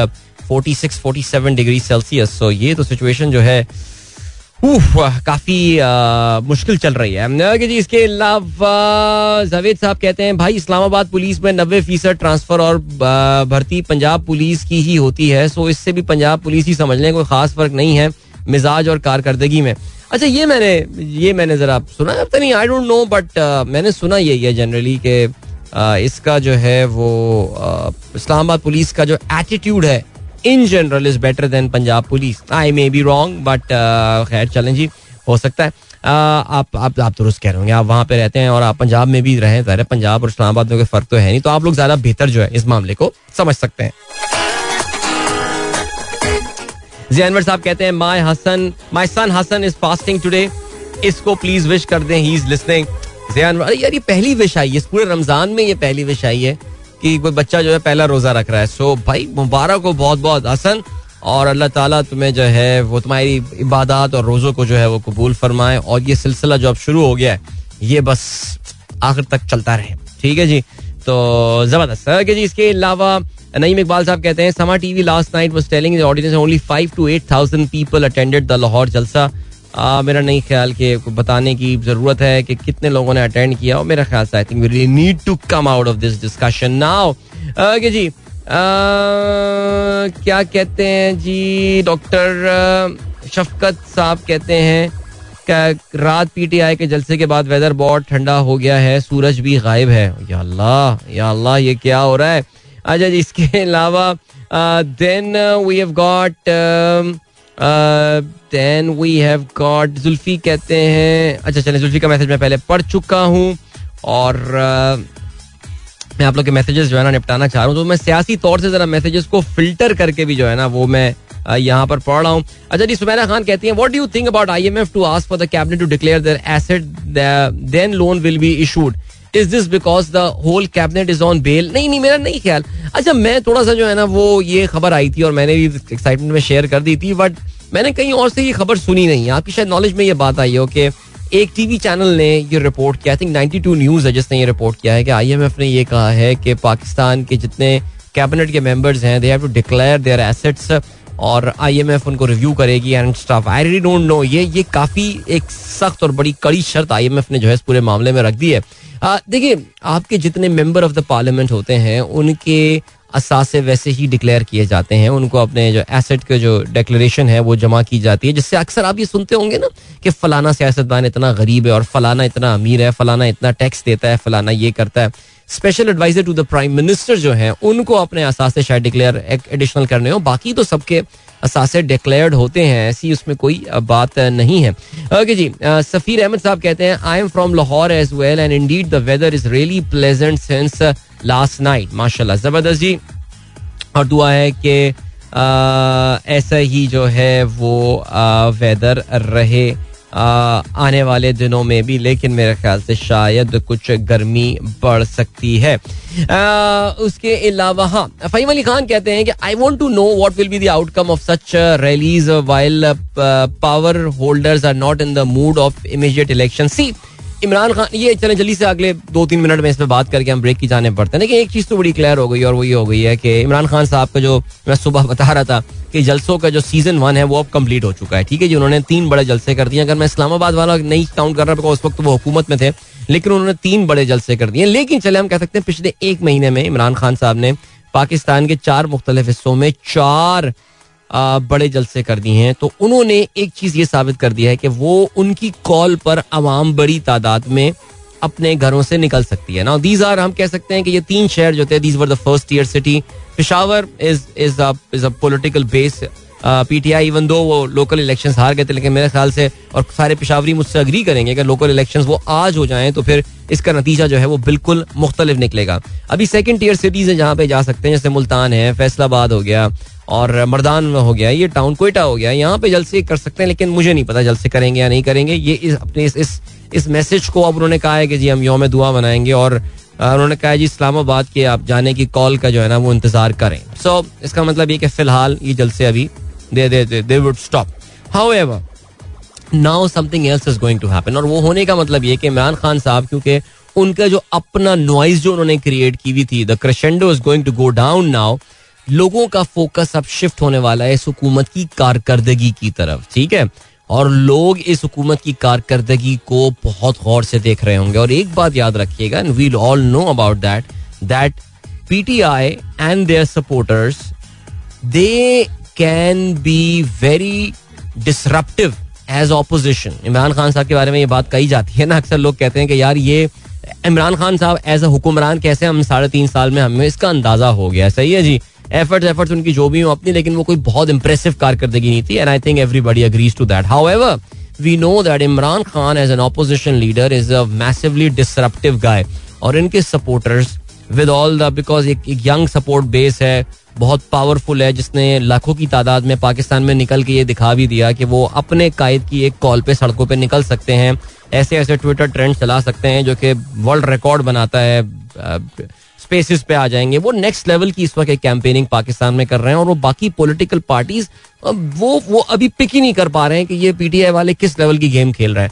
46 47 degree Celsius so ये तो सिचुएशन जो है काफ़ी मुश्किल चल रही है। कि जी, इसके अलावा जावेद साहब कहते हैं, भाई, इस्लामाबाद पुलिस में नब्बे फ़ीसद ट्रांसफ़र और भर्ती पंजाब पुलिस की ही होती है। सो इससे भी पंजाब पुलिस ही समझ लें, कोई खास फ़र्क नहीं है मिजाज और कारकर्दगी में। अच्छा ये मैंने ये मैंने जरा सुना है नहीं आई डोंट नो बट मैंने सुना यही है जनरली कि इसका जो है वो इस्लामाबाद पुलिस का जो एटीट्यूड है in general is better than Punjab police I may be wrong but खैर चलें जी हो सकता है। Uh, आप आप आप दुरुस्त कह रहे होंगे आप वहाँ पे रहते हैं और आप पंजाब में भी रहे ज़ाहिर पंजाब और इस्लामाबाद में कोई फ़र्क तो है नहीं तो आप लोग ज़्यादा बेहतर जो है इस मामले को समझ सकते हैं। जैनवर साहब कहते हैं my Hasan my son Hasan is fasting today इसको प्लीज़ विश कर दें ही इज़ लिसनिंग यार ये पहली विश आई है पूरे रमज़ान में ये पहली विश आई है। कि कोई बच्चा जो है पहला रोजा रख रहा है। सो भाई, मुबारक को बहुत बहुत हसन। और अल्लाह ताला तुम्हें जो है, वो तुम्हारी इबादत और रोज़ों को जो है, वो कबूल फरमाए। और ये सिलसिला जो अब शुरू हो गया है, ये बस आखिर तक चलता रहे। ठीक है जी? तो ज़बरदस्त। है जी, इसके अलावा नईम इकबाल साहब कहते हैं, Samaa TV last night was telling audience only 5 to 8000 people attended the Lahore जलसा। आ, मेरा नहीं ख्याल कि बताने की ज़रूरत है कि कितने लोगों ने अटेंड किया और मेरा ख्याल I think we really need to come out of this discussion now okay जी। आ, क्या कहते हैं जी? डॉक्टर शफकत साहब कहते हैं रात पीटीआई के जलसे के बाद वेदर बहुत ठंडा हो गया है सूरज भी गायब है। या अल्लाह या अल्लाह ये क्या हो रहा है? अच्छा जी इसके <laughs> अलावा then we have got then we have got Zulfi कहते हैं। अच्छा चले जुल्फी का मैसेज मैं पहले पढ़ चुका हूँ और uh, मैं आप लोग के मैसेजेस जो है ना निपटाना चाह रहा हूँ। तो मैं सियासी तौर से जरा मैसेजेस को फ़िल्टर करके भी जो है ना वो मैं यहाँ पर पढ़ रहा हूँ। अच्छा जी सुमैना खान कहती हैं what do think about IMF to ask for the cabinet to declare their asset then loan will be issued is this because the whole cabinet is on bail नहीं नहीं, मेरा नहीं ख्याल। अच्छा मैं थोड़ा सा जो है ना, वो ये खबर आई थी और मैंने भी एक्साइटमेंट में शेयर कर दी थी बट मैंने कहीं और से ये खबर सुनी नहीं। है आपकी शायद नॉलेज में ये बात आई हो कि एक टीवी चैनल ने ये रिपोर्ट किया। आई थिंक 92 न्यूज़ है जिसने ये रिपोर्ट किया है कि आईएमएफ ने ये कहा है कि पाकिस्तान के जितने कैबिनेट के मेंबर्स हैं they have to declare their assets और आईएमएफ उनको रिव्यू करेगी and staff I really don't know ये ये काफ़ी एक सख्त और बड़ी कड़ी शर्त आईएमएफ ने जो है इस पूरे मामले में रख दी है। देखिए, आपके जितने मेंबर ऑफ़ द पार्लियामेंट होते हैं, उनके असासे वैसे ही डिक्लेयर किए जाते हैं। उनको अपने जो एसेट के जो डिक्लेरेशन है, वो जमा की जाती है, जिससे अक्सर आप ये सुनते होंगे ना कि फलाना सियासतदान इतना गरीब है और फलाना इतना अमीर है, फलाना इतना टैक्स देता है, फलाना ये करता है। Special adviser to the prime minister जो है, उनको अपने असासे शायद डिक्लेयर एडिशनल करने हो। बाकी तो सबके असासे डिक्लेयर्ड होते हैं, ऐसी उसमें कोई बात नहीं है। ओके जी सफीर अहमद साहब कहते हैं I am from Lahore as well and indeed the weather is really pleasant since last night माशाल्लाह, ज़बरदस्त जी। और दुआ है कि ऐसा ही जो है वो वेदर रहे। आने वाले दिनों में भी, लेकिन मेरे ख्याल से शायद कुछ गर्मी बढ़ सकती है। उसके अलावा हाँ फहीम अली खान कहते हैं कि I want to know what will be the outcome of such rallies while power holders are not in the mood of immediate election see Imran Khan, ये चले, जल्दी से अगले दो तीन मिनट में इस पर बात करके हम ब्रेक की जाने पड़ते हैं। लेकिन एक चीज़ तो बड़ी क्लियर हो गई और वो ये हो गई है कि इमरान खान साहब का जो मैं सुबह बता रहा था कि जलसों का जो सीज़न वन है, वो अब कंप्लीट हो चुका है। ठीक है जी, उन्होंने तीन बड़े जलसे कर दिए अगर मैं इस्लामाबाद वाला नहीं काउंट कर रहा बिकॉज़ उस वक्त वो हुकूमत में थे, लेकिन उन्होंने तीन बड़े जलसे कर दिए। लेकिन चले, हम कह सकते हैं, पिछले एक महीने में इमरान खान साहब ने पाकिस्तान के चार मुख्तलिफ़ हिस्सों में चार बड़े जलसे कर दिए हैं। तो उन्होंने एक चीज़ ये साबित कर दिया है कि वो उनकी कॉल पर आवाम बड़ी तादाद में अपने घरों से निकल सकती है। ना दीज आर हम कह सकते हैं कि ये तीन शहर जो थे these were the first year city Peshawar is is is a political base PTI even though वो लोकल इलेक्शन हार गए थे लेकिन मेरे ख्याल से और सारे पिशावरी मुझसे अग्री करेंगे अगर लोकल इलेक्शन वो आज हो जाएँ तो फिर इसका नतीजा जो है वो बिल्कुल मुख्तलिफ़ निकलेगा। अभी सेकेंड टीयर सिटीज़ है जहाँ पे जा सकते हैं जैसे मुल्तान है फैसलाबाद हो गया और मर्दान हो गया ये टाउन कोयटा हो गया यहाँ पे जलसे कर सकते हैं लेकिन मुझे नहीं पता जलसे करेंगे या नहीं करेंगे। ये इस, अपने इस, इस इस मैसेज को अब उन्होंने कहा है कि जी हम योम दुआ बनाएँगे और उन्होंने कहा जी इस्लामाबाद के आप जाने की कॉल का जो है ना वो इंतज़ार करें। सो so, इसका मतलब ये कि फ़िलहाल ये जलसे अभी they would stop how now something else is going to happen और वो होने का मतलब ये कि इमरान खान साहब, क्योंकि उनका जो अपना नॉइज़ जो उन्होंने क्रिएट की हुई थी the crescendo is going to go down now लोगों का फोकस अब शिफ्ट होने वाला है इस हुकूमत की कारकर्दगी की तरफ़, ठीक है? और लोग इस हुकूमत की कारकर्दगी को बहुत गौर से देख रहे होंगे। और एक बात याद रखिएगा and we'll all know about that that PTI and their supporters they can be very disruptive as opposition Imran Khan साहब के बारे में ये बात कही जाती है ना, अक्सर लोग कहते हैं कि यार ये इमरान खान साहब एज अ हुक्मरान कैसे हम साढ़े तीन साल में हमें इसका अंदाज़ा हो गया? सही है जी? एफर्ट्स एफर्ट्स उनकी जो भी हो अपनी, लेकिन वो कोई बहुत इंप्रेसिव कारकर्दगी नहीं थी and I think everybody agrees to that however we know that Imran Khan as an opposition leader is a massively disruptive guy और इनके supporters with all the because एक यंग सपोर्ट बेस है बहुत powerful है जिसने लाखों की तादाद में पाकिस्तान में निकल के ये दिखा भी दिया कि वो अपने कायद की एक कॉल पे सड़कों पे निकल सकते हैं ऐसे ऐसे ट्विटर ट्रेंड चला सकते हैं जो कि वर्ल्ड रिकॉर्ड बनाता है स्पेसिस पे आ जाएँगे। वो नेक्स्ट लेवल की इस वक्त एक कैंपेनिंग पाकिस्तान में कर रहे हैं और वो बाकी पॉलिटिकल पार्टीज़ वो वो अभी पिक ही नहीं कर पा रहे हैं कि ये पीटीआई वाले किस लेवल की गेम खेल रहे हैं।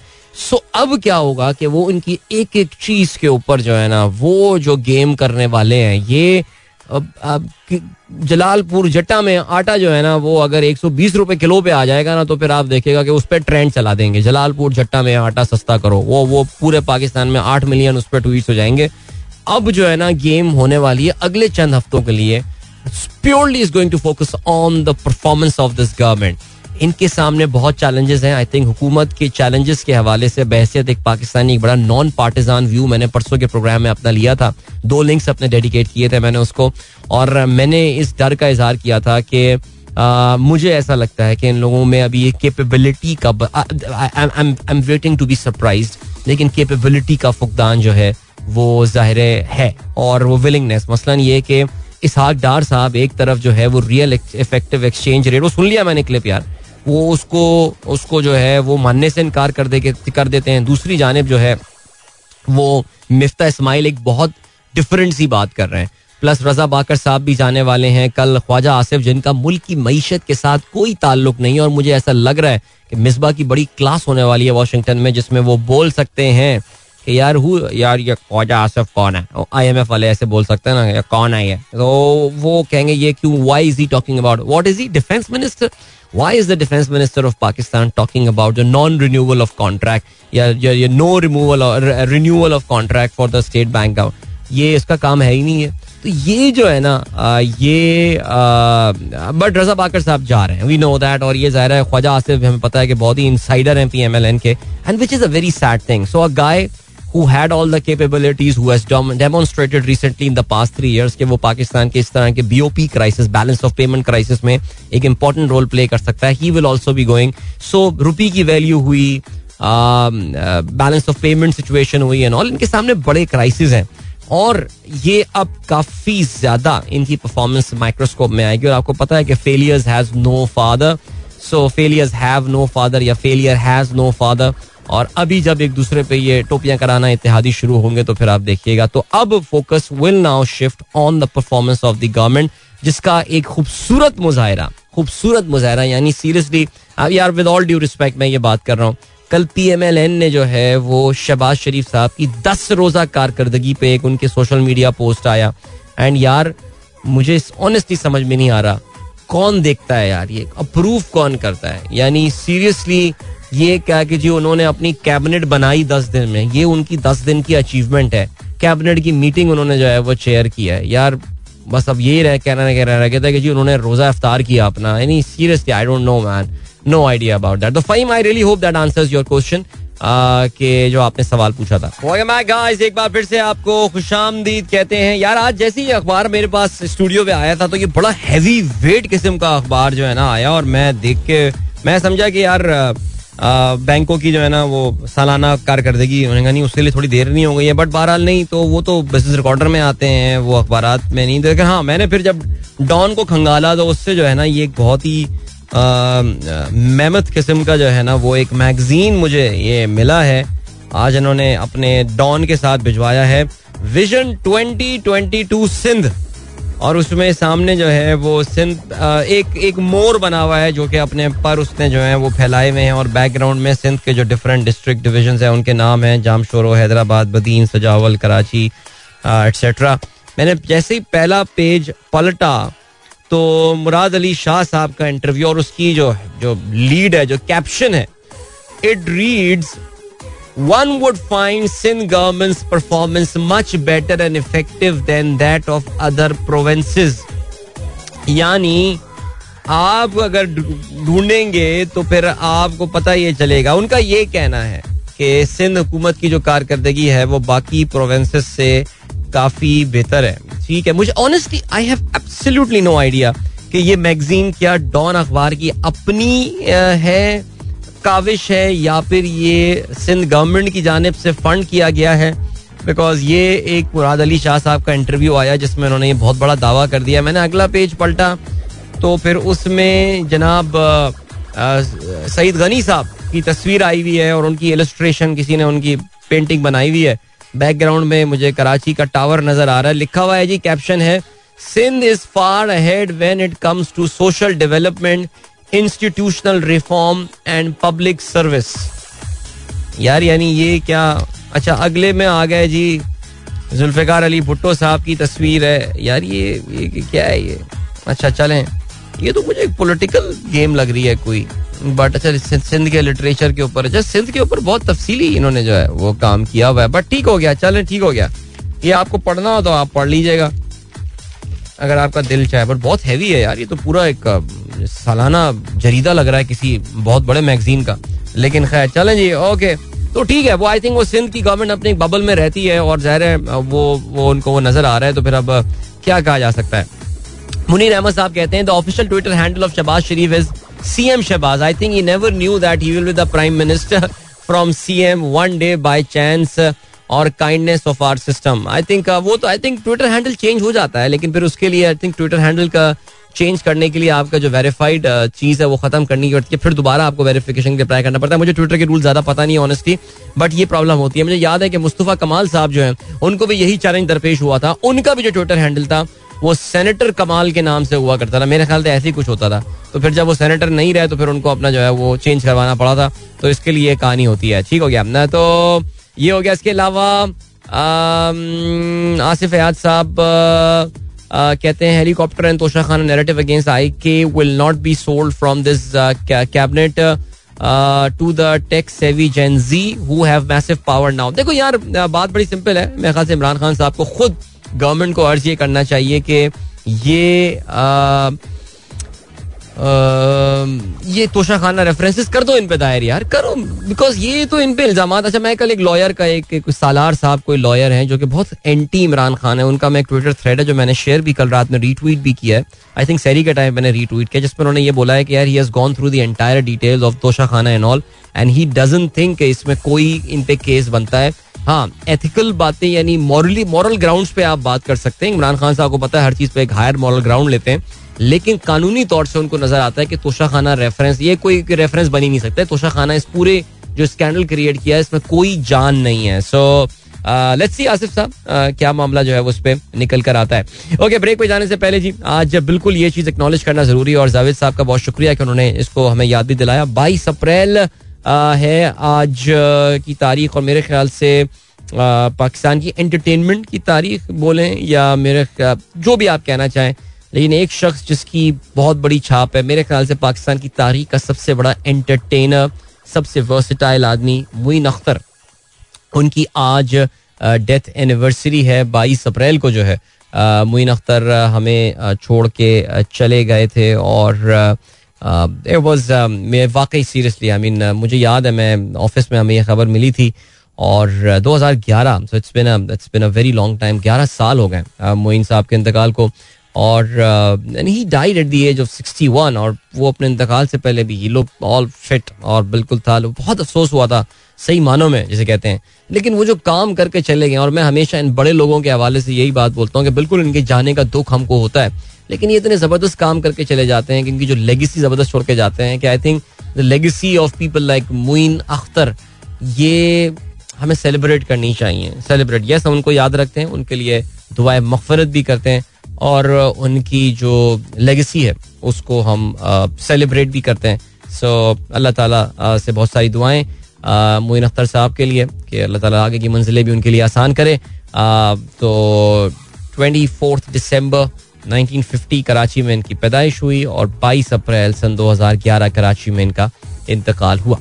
सो so, अब क्या होगा कि वो इनकी एक एक चीज़ के ऊपर जो है ना वो जो गेम करने वाले हैं ये जलालपुर, जट्टा में आटा जो है ना, वो अगर 120 रुपए किलो पे आ जाएगा ना तो फिर आप देखेगा कि उस पर ट्रेंड चला देंगे। जलालपुर, जट्टा में आटा सस्ता करो। वो वो पूरे पाकिस्तान में आठ मिलियन उस पर ट्वीट हो जाएँगे। अब जो है ना गेम होने वाली है अगले चंद हफ्तों के लिए। Purely is going to focus on the performance of this government इनके सामने बहुत चैलेंजेस हैं। आई थिंक हुकूमत के चैलेंजेस के हवाले से बहसियत एक पाकिस्तानी, एक बड़ा नॉन पार्टिजान व्यू मैंने परसों के प्रोग्राम में अपना लिया था। दो लिंक्स अपने डेडिकेट किए थे मैंने उसको। और मैंने इस डर का इजहार किया था कि मुझे ऐसा लगता है कि इन लोगों में अभी ये कैपेबिलिटी का I am waiting to be surprise लेकिन कैपेबिलिटी का फुकदान जो है, वो ज़ाहिर है और वो विलिंगनेस मसलन ये कि इसहाक डार साहब एक तरफ़ जो है, वो रियल इफ़ेक्टिव एक्सचेंज रेट वो सुन लिया मैंने क्लिप यार। वो उसको उसको जो है, वो मानने से इनकार कर दे कर देते हैं। दूसरी जानब जो है, वो मिफ्ता इसमाइल एक बहुत डिफरेंट सी बात कर रहे हैं। प्लस रजा बाकर साहब भी जाने वाले हैं कल ख्वाजा आसिफ, जिनका मुल्क की मीशत के साथ कोई ताल्लुक नहीं है। और मुझे ऐसा लग रहा है कि मिसबा की बड़ी क्लास होने वाली है वाशिंगटन में, जिसमें वो बोल सकते हैं। कि यार हु यार ये ख्वाजा आसिफ कौन है? आई एम एफ़ वाले ऐसे बोल सकते हैं ना ये कौन है ये? तो वो कहेंगे, ये क्यों? Why is he talking about what is he defence minister why is the defence minister of Pakistan talking about the non-renewal of contract? या या no removal renewal of contract for the state bank ये इसका काम है ही नहीं है। तो ये जो है ना ये बट रजा बाकर साहब जा रहे हैं। वी नो दैट और ये ज़ाहिर है, ख्वाजा आसिफ, हमें पता है कि बहुत ही इनसाइडर हैं पी एम एल एन के। And which is a very sad thing so a guy who had all the capabilities, who has demonstrated recently in the past three years कि वो पाकिस्तान के इस तरह के BOP crisis balance of payment crisis में एक important role play कर सकता है। He will also be going so rupee की वैल्यू हुई बैलेंस ऑफ़ पेमेंट सिचुएशन हुई एंड ऑल इनके सामने बड़े क्राइसिस हैं। और ये अब काफ़ी ज़्यादा इनकी परफॉर्मेंस माइक्रोस्कोप में आएगी। और आपको पता है कि failures has no father so failures have no father या फेलियर हैज़ नो फादर और अभी जब एक दूसरे पे ये टोपियाँ कराना इतिहादी शुरू होंगे तो फिर आप देखिएगा। तो अब focus will now shift on the performance of the government जिसका एक खूबसूरत मुजाहरा खूबसूरत मुजाहरा, यानी सीरियसली यार विद ऑल ड्यू रिस्पेक्ट मैं ये बात कर रहा हूँ। कल पी एम एल एन ने जो है, वो शहबाज शरीफ साहब की दस रोजा कारकर्दगी पे एक उनके सोशल मीडिया पोस्ट आया। एंड यार, मुझे ऑनेस्टली समझ में नहीं आ रहा, कौन देखता है यार ये? अप्रूव कौन करता है? यानी सीरियसली ये क्या कि जी, उन्होंने अपनी कैबिनेट बनाई दस दिन में। ये उनकी दस दिन की अचीवमेंट है। कैबिनेट की मीटिंग उन्होंने जो है, वो चेयर किया है। यार, बस अब यही रह, कहना कह रहा कहता है कि जी, उन्होंने रोजा अफ्तार किया अपना। यानी seriously I don't know man no idea about that तो fine I really hope that answers your question के जो आपने सवाल पूछा था। गाइस एक बार फिर से आपको खुशामदीद कहते हैं। यार, आज जैसे ही अखबार मेरे पास स्टूडियो पे आया था तो ये बड़ा हैवी वेट किस्म का अखबार जो है ना आया, और मैं देख के, मैं समझा कि यार बैंकों की जो है ना, वो सालाना कारकर्दगी उन्होंने कहा, नहीं, उसके लिए थोड़ी देर नहीं हो गई है बट बहरहाल नहीं तो वो तो बिज़नेस रिकॉर्डर में आते हैं, वो अखबार में नहीं। देखे हाँ मैंने फिर जब डॉन को खंगाला तो उससे जो है ना, ये एक बहुत ही मेहमत किस्म का जो है ना, वो एक मैगजीन मुझे ये मिला है। आज इन्होंने अपने डॉन के साथ भिजवाया है। विजन 2022 सिंध। और उसमें सामने जो है वो सिंध एक एक मोर बना हुआ है जो कि अपने पर उसने जो है वो फैलाए हुए हैं और बैकग्राउंड में सिंध के जो डिफरेंट डिस्ट्रिक्ट डिविजन है, उनके नाम हैं, जामशोरो, हैदराबाद, बदीन, सजावल, कराची एट्सट्रा मैंने जैसे ही पहला पेज पलटा तो मुराद अली शाह साहब का इंटरव्यू और उसकी जो जो लीड है, जो कैप्शन है it reads one would find Sindh government's performance much better and effective than that of other provinces. यानी, आप अगर ढूंढेंगे तो फिर आपको पता ये चलेगा उनका ये कहना है कि सिंध हुकूमत की जो कारकर्दगी है, वो बाकी प्रोविंसेस से काफ़ी बेहतर है ठीक है, मुझे honestly I have absolutely no idea कि ये मैगजीन क्या डॉन अखबार की अपनी है काविश है या फिर ये सिंध गवर्नमेंट की जानब से फंड किया गया है? बिकॉज़ ये एक मुराद अली शाह साहब का इंटरव्यू आया जिसमें उन्होंने ये बहुत बड़ा दावा कर दिया। मैंने अगला पेज पलटा तो फिर उसमें जनाब सईद गनी साहब की तस्वीर आई हुई है और उनकी इलस्ट्रेशन किसी ने उनकी पेंटिंग बनाई हुई है। बैकग्राउंड में मुझे कराची का टावर नज़र आ रहा है। लिखा हुआ है जी कैप्शन है, Sindh is far ahead when it comes to social development institutional reform and public service. यार यानी ये क्या? अच्छा अगले में आ गए जी जुल्फिकार अली भुट्टो साहब की तस्वीर है। यार ये, ये क्या है ये? अच्छा चलें। ये तो मुझे एक पॉलिटिकल गेम लग रही है कोई। बट अच्छा सिंध के लिटरेचर के ऊपर। अच्छा सिंध के ऊपर बहुत तफसीली इन्होंने जो है वो काम किया हुआ है। बट ठीक हो गया चलें ठीक हो गया। ये आपको पढ़ना हो तो आप पढ़ लीजिएगा। अगर आपका दिल चाहे बट बहुत हैवी है यार। ये तो पूरा एक सालाना जरीदा लग रहा है किसी बहुत बड़े मैगजीन का। लेकिन खैर, चलें जी ओके तो ठीक है, वो आई थिंक वो सिंध की गवर्नमेंट अपने बबल में रहती है और ज़ाहिर है वो वो उनको वो नज़र आ रहा है तो फिर अब, क्या कहा जा सकता है? मुनीर अहमद साहब कहते हैं the official Twitter handle of Shahbaz Sharif is CM Shahbaz I think he never knew that he will be the prime minister from CM one day by chance और kindness of our system I think वो तो I think Twitter handle change हो जाता है, लेकिन फिर उसके लिए आई थिंक ट्विटर हैंडल का चेंज करने के लिए आपका जो वेरीफाइड चीज़ है वो खत्म करनी पड़ती है फिर दोबारा आपको वेरिफिकेशन के अप्लाई करना पड़ता है। मुझे ट्विटर के रूल ज़्यादा पता नहीं है ऑनेस्टली बट ये प्रॉब्लम होती है। मुझे याद है कि मुस्तफ़ा कमाल साहब जो है, उनको भी यही चैलेंज दरपेश हुआ था। उनका भी जो ट्विटर हैंडल था, वो सेनेटर कमाल के नाम से हुआ करता था। मेरे ख्याल से ऐसे ही कुछ होता था। तो फिर जब वो सेनेटर नहीं रहे तो फिर उनको अपना जो है वो चेंज करवाना पड़ा था। तो इसके लिए कहानी होती है। ठीक हो गया। ना तो ये हो गया इसके अलावा आसिफ याद साहब कहते हैं helicopter and Toshakhana narrative against I K will not be sold from this cabinet to the tech savvy Gen Z who have massive power now देखो यार बात बड़ी सिंपल है। मेरे ख्याल से इमरान खान साहब को खुद गवर्नमेंट को अर्ज़ ये करना चाहिए कि ये आ, ये तोशा खाना रेफरेंसेस कर दो इन पे दायर यार। करो बिकॉज़ ये तो इन पे इल्ज़ाम अच्छा मैं कल एक लॉयर का एक, एक सालार साहब कोई लॉयर हैं जो कि बहुत एंटी इमरान खान है। उनका मैं ट्विटर थ्रेड है जो मैंने शेयर भी कल रात में रीट्वीट भी किया है। आई थिंक सैरी के टाइम मैंने रीट्वीट किया जिसमें उन्होंने ये बोला है कि यार he has gone through the entire details of Toshakhana and all and he doesn't think इसमें कोई इन पे केस बनता है। हाँ एथिकल बातें यानी मॉरली मॉरल ग्राउंड्स पे आप बात कर सकते हैं। इमरान खान साहब को पता है हर चीज़ पे एक हायर मॉरल ग्राउंड लेते हैं। लेकिन कानूनी तौर से उनको नज़र आता है कि तोशा खाना रेफरेंस ये कोई रेफरेंस बनी नहीं सकता। तोशा खाना इस पूरे जो स्कैंडल क्रिएट किया है इसमें कोई जान नहीं है। सो लेट्स सी आसिफ साहब क्या मामला जो है उस पर निकल कर आता है। ओके okay, ब्रेक पे जाने से पहले जी आज बिल्कुल ये चीज़ एक्नॉलेज करना ज़रूरी है और जावेद साहब का बहुत शुक्रिया कि उन्होंने इसको हमें याद भी दिलाया। बाईस अप्रैल है आज की तारीख और मेरे ख्याल से पाकिस्तान की एंटरटेनमेंट की तारीख बोलें या मेरे जो भी आप कहना चाहें लेकिन एक शख्स जिसकी बहुत बड़ी छाप है, मेरे ख्याल से पाकिस्तान की तारीख का सबसे बड़ा एंटरटेनर सबसे वर्सिटाइल आदमी मुइन अख्तर। उनकी आज डेथ एनिवर्सरी है, बाईस अप्रैल को जो है मुइन अख्तर हमें छोड़ के चले गए थे और वाज मैं वाकई सीरियसली आई मीन मुझे याद है, मैं ऑफ़िस में हमें यह खबर मिली थी और 2011 so it's been it's been a very long time 11 साल हो गए मोइन साहब के इंतकाल को। और he died at the age of 61 और वो अपने इंतकाल से पहले भी ही लुक ऑल फिट और बिल्कुल था। बहुत अफसोस हुआ था, सही मानों में, जिसे कहते हैं। लेकिन वो जो काम करके चले गए, और मैं हमेशा इन बड़े लोगों के हवाले से यही बात बोलता हूँ कि बिल्कुल इनके जाने का दुख हमको होता है। लेकिन ये इतने ज़बरदस्त काम करके चले जाते हैं कि जो लेगेसी ज़बरदस्त छोड़ के जाते हैं कि I think the legacy of people like Muin Akhtar ये हमें सेलिब्रेट करनी चाहिए। सेलिब्रेट यस हम उनको याद रखते हैं, उनके लिए दुआएँ मफफरत भी करते हैं। और उनकी जो लेगेसी है, उसको हम सेलिब्रेट भी करते हैं। सो अल्लाह ताला से बहुत सारी दुआएँ मोइन अख्तर साहब के लिए कि अल्लाह ताला आगे की मंजिलें भी उनके लिए आसान करे। तो ट्वेंटी फोर्थ दिसंबर 1950 कराची में इनकी पैदाइश हुई और 22 अप्रैल सन 2011 कराची में इनका इंतकाल हुआ।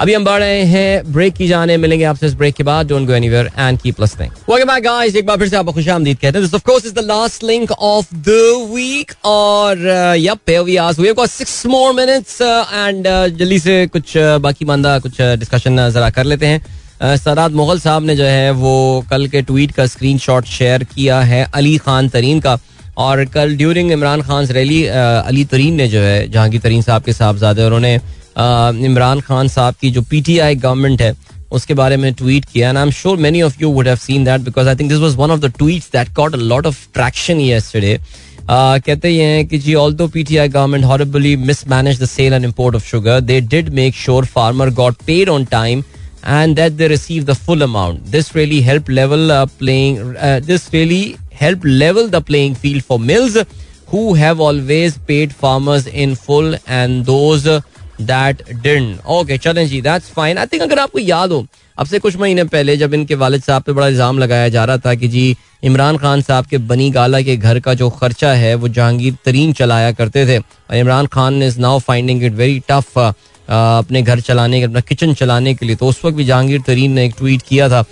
अभी हम बढ़ रहे हैं ब्रेक की जाने मिलेंगे आपसे इस ब्रेक के बाद don't go anywhere and keep listening back guys एक बार फिर से आपको खुशामदीद कहते हैं। This of course is the last link of the week और yup we are we have got 6 more minutes and जल्दी से कुछ uh, बाकी मानदा कुछ डिस्कशन uh, जरा कर लेते हैं। Uh, सराद मुगल साहब ने जो है वो कल के ट्वीट का स्क्रीनशॉट शेयर किया है अली खान तरीन का। और कल ड्यूरिंग इमरान खान रैली अली तरीन ने जो है जहांगीर तरीन साहब के साहबजादे उन्होंने इमरान खान साहब की जो पीटीआई गवर्नमेंट है उसके बारे में ट्वीट किया and I am sure many of you would have seen that because I think this was one of the tweets that got a lot of traction yesterday कहते ये हैं कि जी although P T I government horribly mismanaged the sale and import of sugar they did make sure farmer got paid on time receive the full amount. This really helped level uh, playing. Uh, this really helped level the playing field for mills who have always paid farmers in full and those uh, that didn't okay चलें जी that's fine I think अगर आपको याद हो, अब से कुछ महीने पहले जब इनके वालिद साहब पे बड़ा इल्ज़ाम लगाया जा रहा था कि जी, इमरान खान साहब के बनी गाला के घर का जो खर्चा है, वो जहांगीर तरीन चलाया करते थे। और Imran Khan is now finding it very tough अपने घर चलाने के, अपना किचन चलाने के लिए। तो उस वक्त भी जहांगीर तरीन ने एक ट्वीट किया था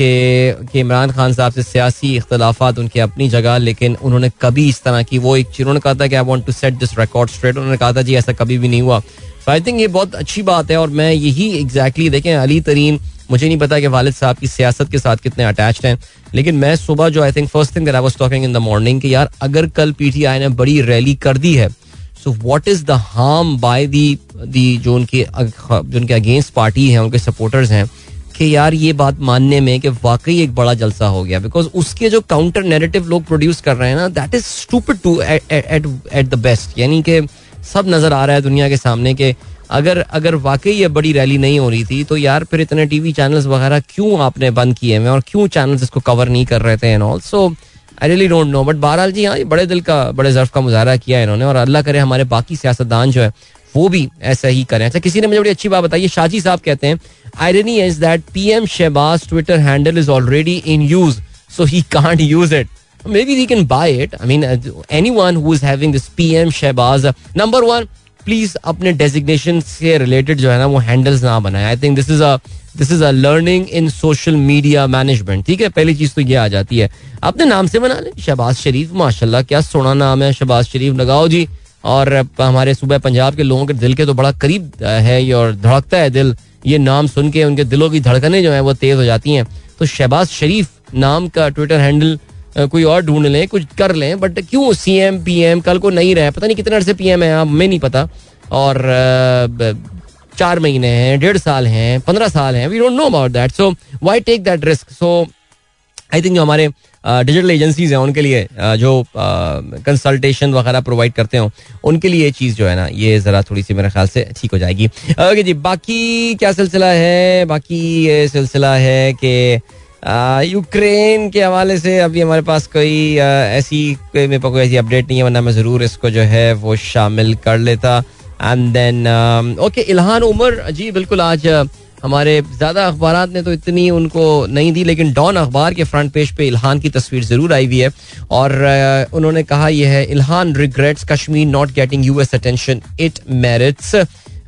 कि इमरान खान साहब से सियासी इख्तलाफात उनके अपनी जगह, लेकिन उन्होंने कभी इस तरह की, वो एक, उन्होंने कहा था कि I want to set this record straight उन्होंने कहा था, जी, ऐसा कभी भी नहीं हुआ। आई थिंक ये बहुत अच्छी बात है और मैं यही एग्जैक्टली exactly, देखें अली तरीन मुझे नहीं पता कि वालिद साहब की सियासत के साथ कितने अटैच्ड हैं लेकिन मैं सुबह जो I think first thing I was talking in the morning कि यार अगर कल पीटीआई ने बड़ी रैली कर दी है so what is the harm by the the जो उनके जो उनके अगेंस्ट पार्टी हैं उनके सपोर्टर्स हैं कि यार ये बात मानने में कि वाकई एक बड़ा जलसा हो गया बिकॉज़ उसके जो काउंटर नेरेटिव लोग प्रोड्यूस कर रहे हैं ना that is stupid to at the best यानी कि सब नज़र आ रहा है दुनिया के सामने के अगर अगर वाकई ये बड़ी रैली नहीं हो रही थी तो यार फिर इतने टीवी चैनल्स वगैरह क्यों आपने बंद किए हुए और क्यों चैनल्स इसको कवर नहीं कर रहे थे and also I really don't know but बहरहाल जी हाँ ये बड़े दिल का, बड़े जर्फ का मुजाहरा किया इन्होंने और अल्लाह करे हमारे बाकी सियासतदान जो है, वो भी ऐसा ही करें। अच्छा किसी ने मुझे बड़ी अच्छी बात बताई शाजी साहब कहते हैं irony is that PM Shahbaz Twitter handle is already in use so he can't use it maybe we can buy it. I mean, uh, anyone who is having this PM Shehbaz, uh, number one, please अपने designation से related जो है ना वो handles ना बनाए. I think this is a this is a learning in social media management ठीक है? पहली चीज़ तो ये आ जाती है। अपने नाम से बना ले। शहबाज शरीफ माशाल्लाह क्या सोना नाम है शहबाज शरीफ लगाओ जी। और हमारे सुबह पंजाब के लोगों के दिल के तो बड़ा करीब है ये और धड़कता है दिल। ये नाम सुन के उनके दिलों की धड़कने जो है वो तेज हो जाती हैं। तो शहबाज शरीफ नाम का ट्विटर हैंडल कोई और ढूंढ लें, कुछ कर लें बट क्यों सी एम पी एम कल को नहीं रहे? पता नहीं कितने अर्से पी एम है, हमें नहीं पता। और चार महीने हैं, डेढ़ साल हैं, पंद्रह साल हैं we don't know about that so why take that risk so I think जो हमारे डिजिटल एजेंसीज हैं, उनके लिए जो कंसल्टेशन वगैरह प्रोवाइड करते हो, उनके लिए चीज़ जो है ना, ये ज़रा थोड़ी सी मेरे ख्याल से ठीक हो जाएगी। ओके जी, बाकी क्या सिलसिला है? बाकी ये सिलसिला है कि यूक्रेन के हवाले से अभी हमारे पास कोई ऐसी, कोई मेरे पास कोई ऐसी अपडेट नहीं है, वरना मैं ज़रूर इसको जो है वो शामिल कर लेता। And then okay Ilhan Omar, जी बिल्कुल आज हमारे ज़्यादा अखबार ने तो इतनी उनको नहीं दी, लेकिन डॉन अखबार के फ्रंट पेज पे इल्हान की तस्वीर ज़रूर आई हुई है। और उन्होंने कहा यह है, Ilhan regrets Kashmir not getting US attention it merits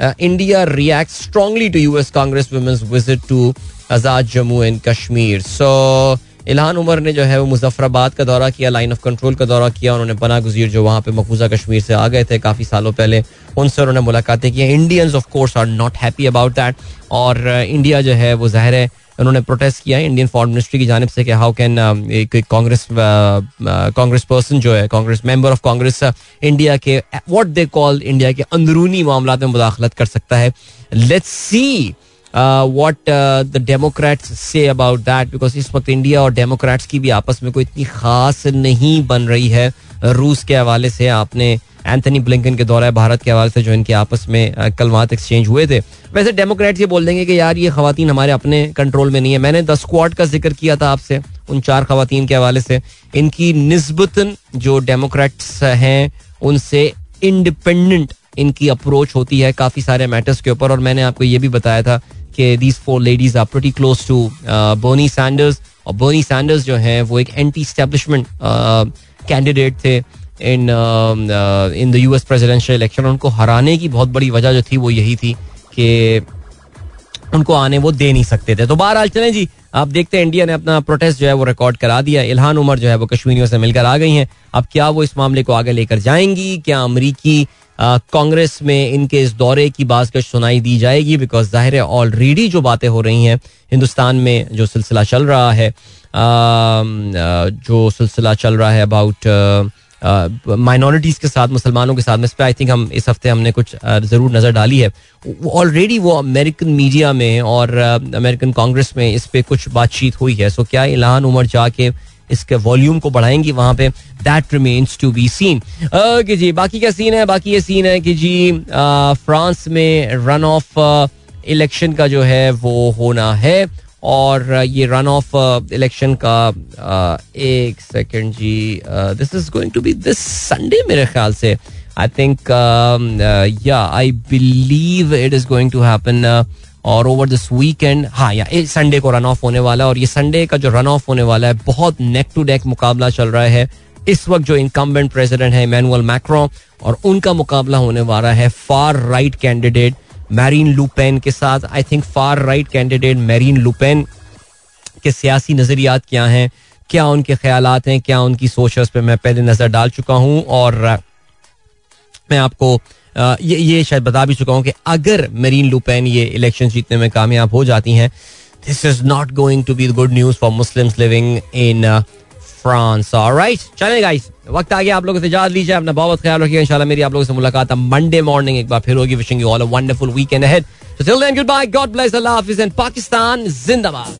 India react strongly to US congresswoman's visit to Azad Jammu and Kashmir. So Ilhan Omar ने जो है वो मुजफ्फराबाद का दौरा किया लाइन ऑफ़ कंट्रोल का दौरा किया उन्होंने बना गुजीर जो वहाँ पे मकबूजा कश्मीर से आ गए थे काफ़ी सालों पहले। उनसे उन्होंने मुलाकातें की। Indians of course are not happy about that और इंडिया uh, जो है वो ज़ाहिर है उन्होंने प्रोटेस्ट किया इंडियन फॉरन मिनिस्ट्री की जानब से कि हाउ कैन एक कांग्रेस कांग्रेस पर्सन जो है congress member of congress India के व्हाट दे कॉल इंडिया के अंदरूनी मामला में मुदाखलत कर सकता है। Let's see what the Democrats say about that because इस वक्त इंडिया और डेमोक्रेट्स की भी आपस में कोई इतनी खास नहीं बन रही है। रूस के हवाले से आपने एंथनी ब्लिंकन के दौरा भारत के हवाले से जो इनके आपस में uh, कलमात एक्सचेंज हुए थे। वैसे डेमोक्रेट्स ये बोल देंगे कि यार ये खातन हमारे अपने कंट्रोल में नहीं है। मैंने द स्क्वाड का ज़िक्र किया था आपसे उन चार खातन के हवाले से। इनकी नस्बता जो डेमोक्रेट्स हैं उनसे इंडिपेंडेंट इनकी अप्रोच होती है काफ़ी सारे मैटर्स के ऊपर और मैंने आपको ये भी बताया था कि these four ladies are pretty close to Bernie Sanders और बोनी सैंडर्स जो हैं, वो एक एंटी स्टैब्लिशमेंट कैंडिडेट थे in in the US presidential election उनको हराने की बहुत बड़ी वजह जो थी वो यही थी कि उनको आने वो दे नहीं सकते थे। तो बहरहाल चलें जी आप देखते हैं इंडिया ने अपना प्रोटेस्ट जो है वो रिकॉर्ड करा दिया इल्हान उमर जो है वो कश्मीरियों से मिलकर आ गई हैं। अब क्या वो इस मामले को आगे लेकर जाएँगी? क्या अमरीकी कांग्रेस में इनके इस दौरे की बाजगश सुनाई दी जाएगी? बिकॉज़ ज़ाहिर है ऑलरेडी जो बातें हो रही हैं, हिंदुस्तान में जो सिलसिला चल रहा है जो सिलसिला चल रहा है अबाउट माइनॉरिटीज़ के साथ, मुसलमानों के साथ में इस पर आई थिंक हम इस हफ़्ते हमने कुछ ज़रूर नज़र डाली है। ऑलरेडी वो अमेरिकन मीडिया में और अमेरिकन कांग्रेस में इस पर कुछ बातचीत हुई है। सो क्या इलान उमर जाके इसके वॉल्यूम को बढ़ाएँगी वहाँ पे? That remains to be seen okay जी, बाकी क्या सीन है? बाकी ये सीन है कि जी फ्रांस में रन ऑफ़ इलेक्शन का जो है वो होना है। और ये रन ऑफ़ इलेक्शन का एक second ji this is going to be this Sunday मेरे ख्याल से। आई थिंक या I believe it is going to happen और ओवर दिस वीकेंड हाँ या संडे को रन ऑफ़ होने वाला है और ये संडे का जो रन ऑफ़ होने वाला है, बहुत नेक टू नेक मुकाबला चल रहा है। इस वक्त जो इनकम्बेंट प्रेसिडेंट है मैनुअल मैक्रो और उनका मुकाबला होने वाला है far right candidate Marine Le Pen के साथ I think far right candidate Marine Le Pen के सियासी नज़रियात क्या हैं, क्या उनके ख्याल हैं, क्या उनकी सोच है, उस पर मैं पहले नज़र डाल चुका हूँ और मैं आपको ये ये शायद बता भी चुका हूँ कि अगर मरीन लुपेन ये इलेक्शन जीतने में कामयाब हो जाती हैं this is not going to be good news for Muslims living in France right चलें गाइस वक्त आ गया, आप लोगों से इजाज़त लीजिए अपना बहुत ख्याल रखिए इंशाल्लाह मेरी आप लोगों से मुलाकात मंडे मॉर्निंग एक बार फिर होगी wishing you all a wonderful weekend ahead so till then goodbye God bless अल्लाह हाफिज एंड पाकिस्तान जिंदाबाद।